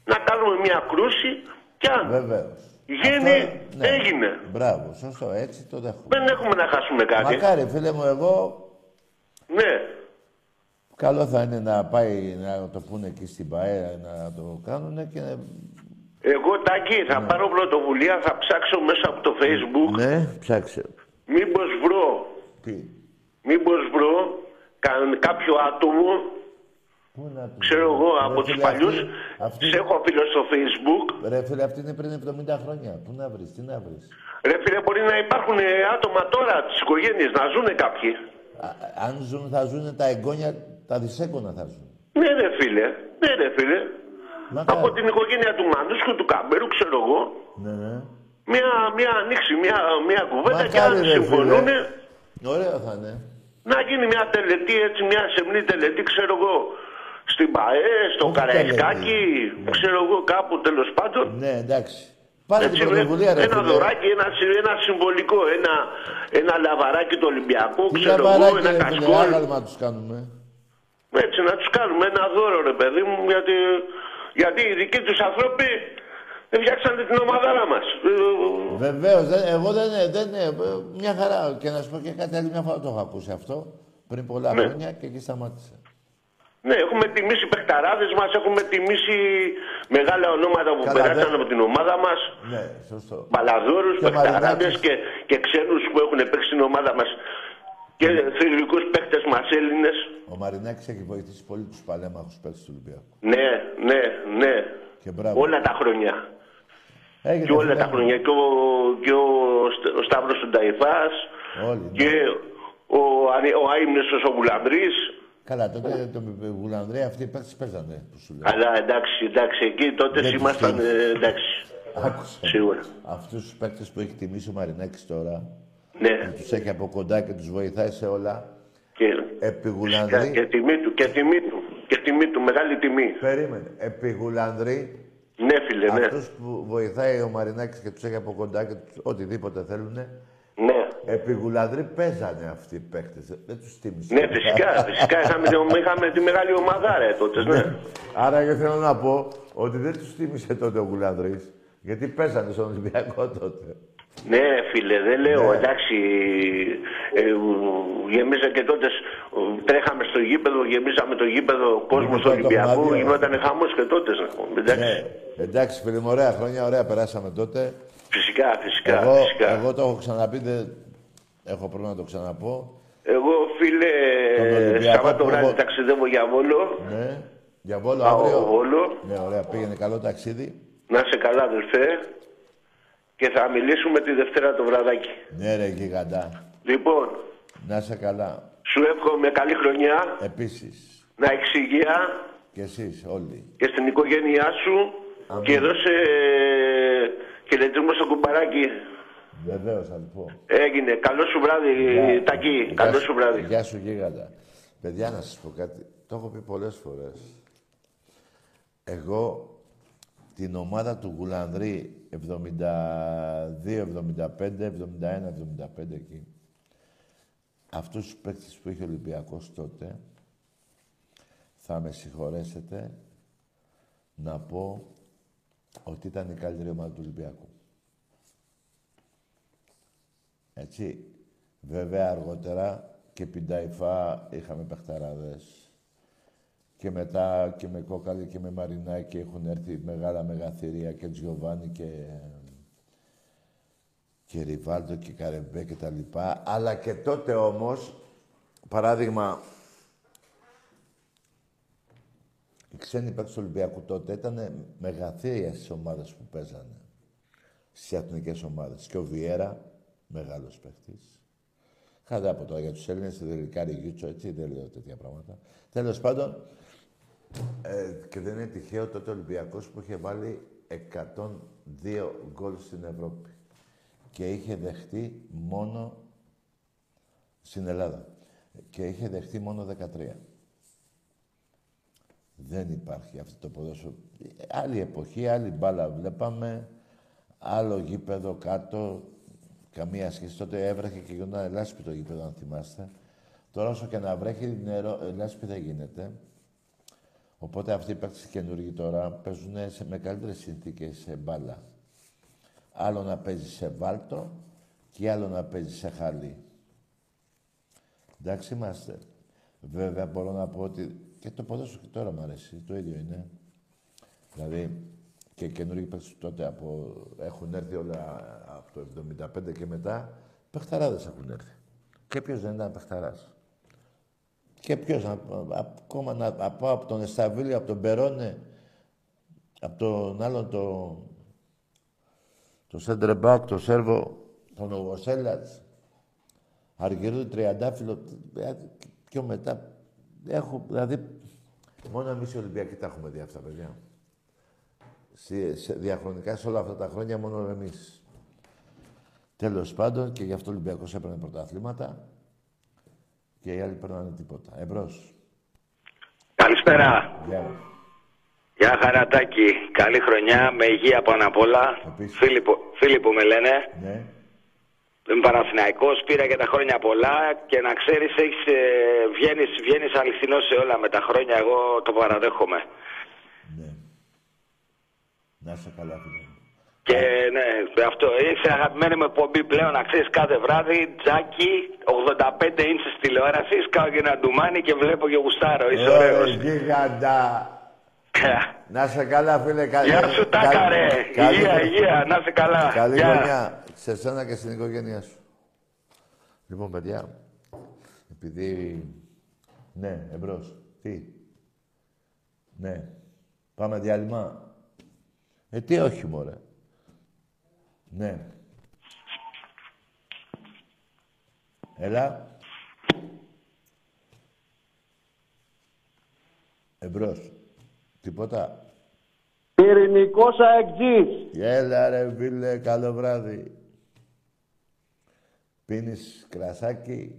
να κάνουμε μια κρούση και αν Βεβαίως. γίνει, ναι. έγινε. Μπράβο, σωστό, έτσι το δέχομαι. Δεν έχουμε να χάσουμε κάτι. Μακάρι, φίλε μου, εγώ Ναι, καλό θα είναι να πάει να το πούνε εκεί στην ΠαΕ να το κάνουν και να... εγώ Τάκη θα πάρω πρωτοβουλία, θα ψάξω μέσα από το facebook Ναι, ψάξε. μήπως βρω, Τι; μήπως βρω κα- κάποιο άτομο Πού να το... ξέρω εγώ Ρε από τους φίλε, παλιούς, αυτή- αυτή- σε έχω φίλο στο facebook Ρε φίλε, αυτή είναι πριν 70 χρόνια. Πού να βρεις, τι να βρεις; Ρε φίλε, μπορεί να υπάρχουν ε, άτομα τώρα της οικογένειας, να ζουν κάποιοι. Α- αν ζουν, θα ζουν τα εγγόνια, τα δυσέγγωνα θα ζουν. Ναι, ρε φίλε, ναι, ρε φίλε. Μακάρι. Από την οικογένεια του Μανούσκου, του Καμπέρου, ξέρω εγώ. Ναι, ναι. Μια, μια ανοίξη, μια, μια κουβέντα και Μακάρι, αν ρε συμφωνούν φίλε. Ωραίο θα είναι. να γίνει μια τελετή, έτσι, μια σεμνή τελετή, ξέρω εγώ. Στην ΠαΕ, στο Όχι Καραϊσκάκι, ξέρω εγώ κάπου τέλος πάντων. Ναι, εντάξει. Πάρε την Έτσι, πρωτοβουλία, ρε ένα φίλε. δωράκι, ένα, συ- ένα συμβολικό, ένα, ένα λαβαράκι του Ολυμπιακού, Τι ξέρω εγώ, λαβαράκι, ένα ρε φίλε, κασκόλ. άγαλμα τους κάνουμε. Έτσι, να τους κάνουμε ένα δώρο, ρε παιδί μου, γιατί, γιατί οι δικοί τους άνθρωποι φτιάξανε την ομαδάρα μας. Βεβαίως, δεν, εγώ δεν, δεν, ε, μια χαρά. Και να σου πω και κάτι άλλο, μια φορά το έχω ακούσει αυτό. Πριν πολλά Ναι. χρόνια και εκεί σταμάτησε. Ναι, έχουμε τιμήσει παιχταράδες μας, έχουμε τιμήσει μεγάλα ονόματα που Καλά, περάσαν δε- από την ομάδα μας. Ναι, σωστό. Μπαλαδόρου, Και παιχταράδε Μαρινάκης. και, και ξένους που έχουν παίξει στην ομάδα μας. Και θρηλυκού παίχτες μας Έλληνες. Ο Μαρινάκης έχει βοηθήσει πολύ τους παλέμαχους παίκτες του Ολυμπιακού. Ναι, ναι, ναι. Και μπράβο. Όλα τα χρόνια. Έγινε, και όλα φίλε τα μου. χρόνια. Και ο, και ο, Στε- ο Σταύρος του Νταϊφάς. Όλοι. ναι. Και ο, Ανι- ο Αείμνηστος ο Βουλανδρής. Καλά, τότε το Γουλανδρέα αυτοί οι παίκτες παίζανε, που σου λέω. Αλλά εντάξει, εντάξει, εκεί τότε Δεν τους ήμασταν τίμησε. ε, εντάξει. Άκουσα. Σίγουρα. Αυτούς τους παίκτες που έχει τιμήσει ο Μαρινάκης τώρα, Ναι. που τους έχει από κοντά και τους βοηθάει σε όλα, Και, επί και, Γουλανδρή, και τιμή του, και τιμή του. Και τιμή του, μεγάλη τιμή. περίμενε, επί Γουλανδρή, Ναι, φίλε, ναι. αυτούς που βοηθάει ο Μαρινάκης και τους έχει από κοντά και τους, οτιδήποτε θέλουν, Ναι. επί Γουλανδρή παίζανε αυτοί οι παίκτες. Δεν τους τίμησε. Ναι, φυσικά, φυσικά. Είχαμε, τη- είχαμε τη μεγάλη ομάδα, ρε, τότε, ναι. Άρα και θέλω να πω ότι δεν τους τίμησε τότε ο Γουλανδρής, γιατί παίζανε στον Ολυμπιακό τότε. Ναι, φίλε, δεν λέω, Ναι. εντάξει, ε, γεμίζα και τότε, ε, τρέχαμε στο γήπεδο, γεμίζαμε το γήπεδο, ο κόσμος το του Ολυμπιακού, έχουμε δει, γινόταν χαμός και τότε, να πούμε, εντάξει. Ναι. Εντάξει, φίλε μου, ωραία χρόνια, ωραία περάσαμε τότε. Φυσικά, φυσικά, εγώ, φυσικά. εγώ το έχω ξαναπεί, δεν έχω πρόβλημα να το ξαναπώ. Εγώ, φίλε, Τον Ολυμπιακό Σάββατο που βράδυ εγώ- ταξιδεύω για Βόλο. Ναι. Για Βόλο Πάω αύριο. Βόλο. Ναι, ωραία, πήγαινε καλό ταξίδι. Να σε καλά, αδελφέ. Και θα μιλήσουμε τη Δευτέρα το βραδάκι. Ναι, ρε, γιγαντά. Λοιπόν, Να είσαι καλά. Σου εύχομαι καλή χρονιά, Επίσης. να έχεις υγεία Και εσείς όλοι. και στην οικογένειά σου και δώσε χαιρετισμό στο κουμπαράκι. Βεβαίως, θα το πω. Έγινε. Καλό σου βράδυ, Τακί. Καλό σου βράδυ. Γεια σου, γίγαντα. Παιδιά, να σας πω κάτι. Το έχω πει πολλές φορές. Εγώ την ομάδα του Γουλανδρή 72, 75, 71, 75 εκεί. Αυτούς τους παίκτες που είχε ο Ολυμπιακός τότε, θα με συγχωρέσετε να πω ότι ήταν η καλύτερη ομάδα του Ολυμπιακού. Έτσι. Βέβαια αργότερα και πινταϊφά είχαμε παιχταράδες. Και μετά και με κόκαλη και με μαρινάκι έχουν έρθει μεγάλα μεγαθύρια και Τζιοβάνι και και Ριβάλτο και Καρεμπέ και τα λοιπά. Αλλά και τότε όμως, παράδειγμα, οι ξένοι παίκτες του Ολυμπιακού τότε ήταν μεγαθύρια στις ομάδες που παίζανε. Στις εθνικές ομάδες. Και ο Βιέρα, μεγάλος παίκτης. Χάρη από τώρα για τους Έλληνες, η Δελικάρη Γιούτσο, έτσι, δεν λέω τέτοια πράγματα. Τέλος πάντων, ε, και δεν είναι τυχαίο τότε ο Ολυμπιακός που είχε βάλει 102 γκολ στην Ευρώπη και είχε δεχτεί μόνο στην Ελλάδα. Και είχε δεχτεί μόνο 13. Δεν υπάρχει αυτό το ποδόσφαιρο. Άλλη εποχή, άλλη μπάλα βλέπαμε, άλλο γήπεδο κάτω, καμία σχέση. Τότε έβρεχε και γινόταν ελάσπη το γήπεδο, αν θυμάστε. Τώρα όσο και να βρέχει νερό, ελάσπη δεν γίνεται. Οπότε αυτοί οι παίκτες καινούργοι τώρα παίζουν σε, με καλύτερες συνθήκες σε μπάλα. Άλλο να παίζεις σε βάλτο και άλλο να παίζεις σε χαλί. Εντάξει είμαστε. Βέβαια μπορώ να πω ότι και το ποδόσφαιρο και τώρα μου αρέσει. Το ίδιο είναι. Δηλαδή και καινούργιοι παίκτες τότε από, έχουν έρθει όλα από το 75 και μετά. Πεχταράδες έχουν έρθει. Και ποιος δεν ήταν παιχταράς. Και ποιος, ακόμα να, από, από τον Εσταβίλιο, από τον Περόνε, από τον άλλον το, το Σέντρεμπακ, το Σέρβο, τον Ογοσέλατς, Αργυρού Τριαντάφυλλο, ε, πιο μετά. Έχω, δηλαδή, μόνο εμείς οι Ολυμπιακοί τα έχουμε δει αυτά, παιδιά. Σε, σε, διαχρονικά σε όλα αυτά τα χρόνια μόνο εμείς. Τέλος πάντων, και γι' αυτό ο Ολυμπιακός έπαιρνε πρωταθλήματα και οι άλλοι παίρνανε τίποτα. Εμπρός. Καλησπέρα. Γεια. Γεια χαρατάκι. Καλή χρονιά, με υγεία πάνω απ' όλα. Φίλιππο, Φίλιππο με λένε. Ναι. Είμαι Παναθηναϊκός, πήρα και τα χρόνια πολλά και να ξέρεις, έχεις, ε, βγαίνεις, βγαίνεις αληθινός σε όλα με τα χρόνια, εγώ το παραδέχομαι. Να είσαι καλά, φίλε. Και ναι, αυτό είσαι αγαπημένη μου εκπομπή πλέον, να ξέρεις κάθε βράδυ, τζάκι, 85 ίντσες τηλεόρασης, σκάω και ένα ντουμάνι και βλέπω και γουστάρω, είσαι Ε, ωραίος. Γίγαντα. Να είσαι καλά, φίλε. Καλή... Γεια σου, Τάκα, ρε. καλή- Υγεία, υγεία, να είσαι καλά. Καλή Γεια. χρονιά σε σένα και στην οικογένειά σου. Λοιπόν, παιδιά, επειδή... Ναι, εμπρός. Τι; Ναι. Πάμε διάλειμμα; Ε, τι όχι, μωρέ. Ναι. Έλα. Εμπρός. Τίποτα. Πυρηνικός αεκτζής. Έλα ρε φίλε, καλό βράδυ. Πίνεις κρασάκι.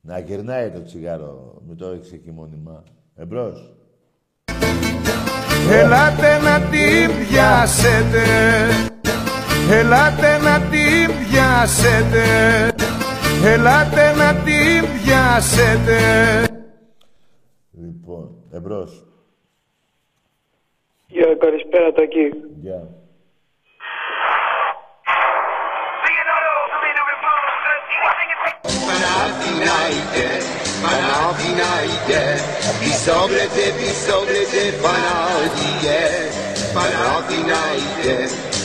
Να γυρνάει το τσιγάρο, μην το έχεις εκεί μόνιμα. Εμπρός. Ελάτε να την πιάσετε Ελάτε να την πιάσετε Ελάτε να την πιάσετε Λοιπόν, εμπρός. Γεια, καλησπέρα Τάκη. Γεια. Παναθηναϊκέ, Παναθηναϊκέ Πισόβρετε, πισόβρετε Παναθηναϊκέ Παναθηναϊκέ,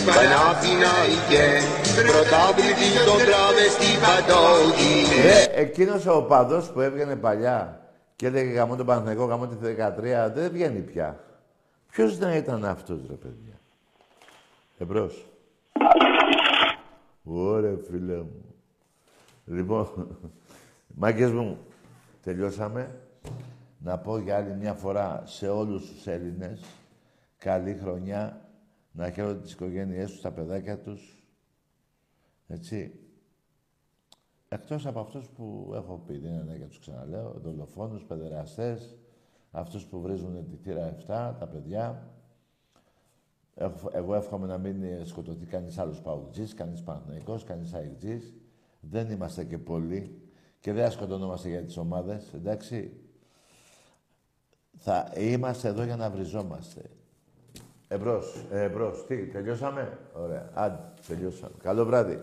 Παναθηναϊκέ Πρωτάβλητη τον τράβεστη παντόκι Ρε, εκείνος ο παδός που έβγαινε παλιά και έλεγε γαμώ τον Παναθηναϊκό, γαμώ τη 13, δεν βγαίνει πια. Ποιος να ήταν αυτός, ρε παιδιά; Εμπρός. Ωραία, φίλε μου. Λοιπόν, μάγκες μου, τελειώσαμε. Να πω για άλλη μια φορά σε όλους τους Έλληνες καλή χρονιά, να χαίρονται τις οικογένειές τους, τα παιδάκια τους. Έτσι. Εκτός από αυτούς που έχω πει, δεν είναι ανάγκη να τους ξαναλέω, δολοφόνους, παιδεραστές, αυτούς που βρίζουν τη θύρα 7, τα παιδιά. Έχω- Εγώ εύχομαι να μην ε, σκοτωθεί κανείς άλλος παουτζής, κανείς παναθηναϊκός, κανείς αεκτζής. Δεν είμαστε και πολλοί και δεν σκοτωνόμαστε για τις ομάδες, εντάξει. Θα είμαστε εδώ για να βριζόμαστε. Εμπρός, ε, εμπρός. Τι, τελειώσαμε; Ωραία. Άντε, τελειώσαμε. Καλό βράδυ.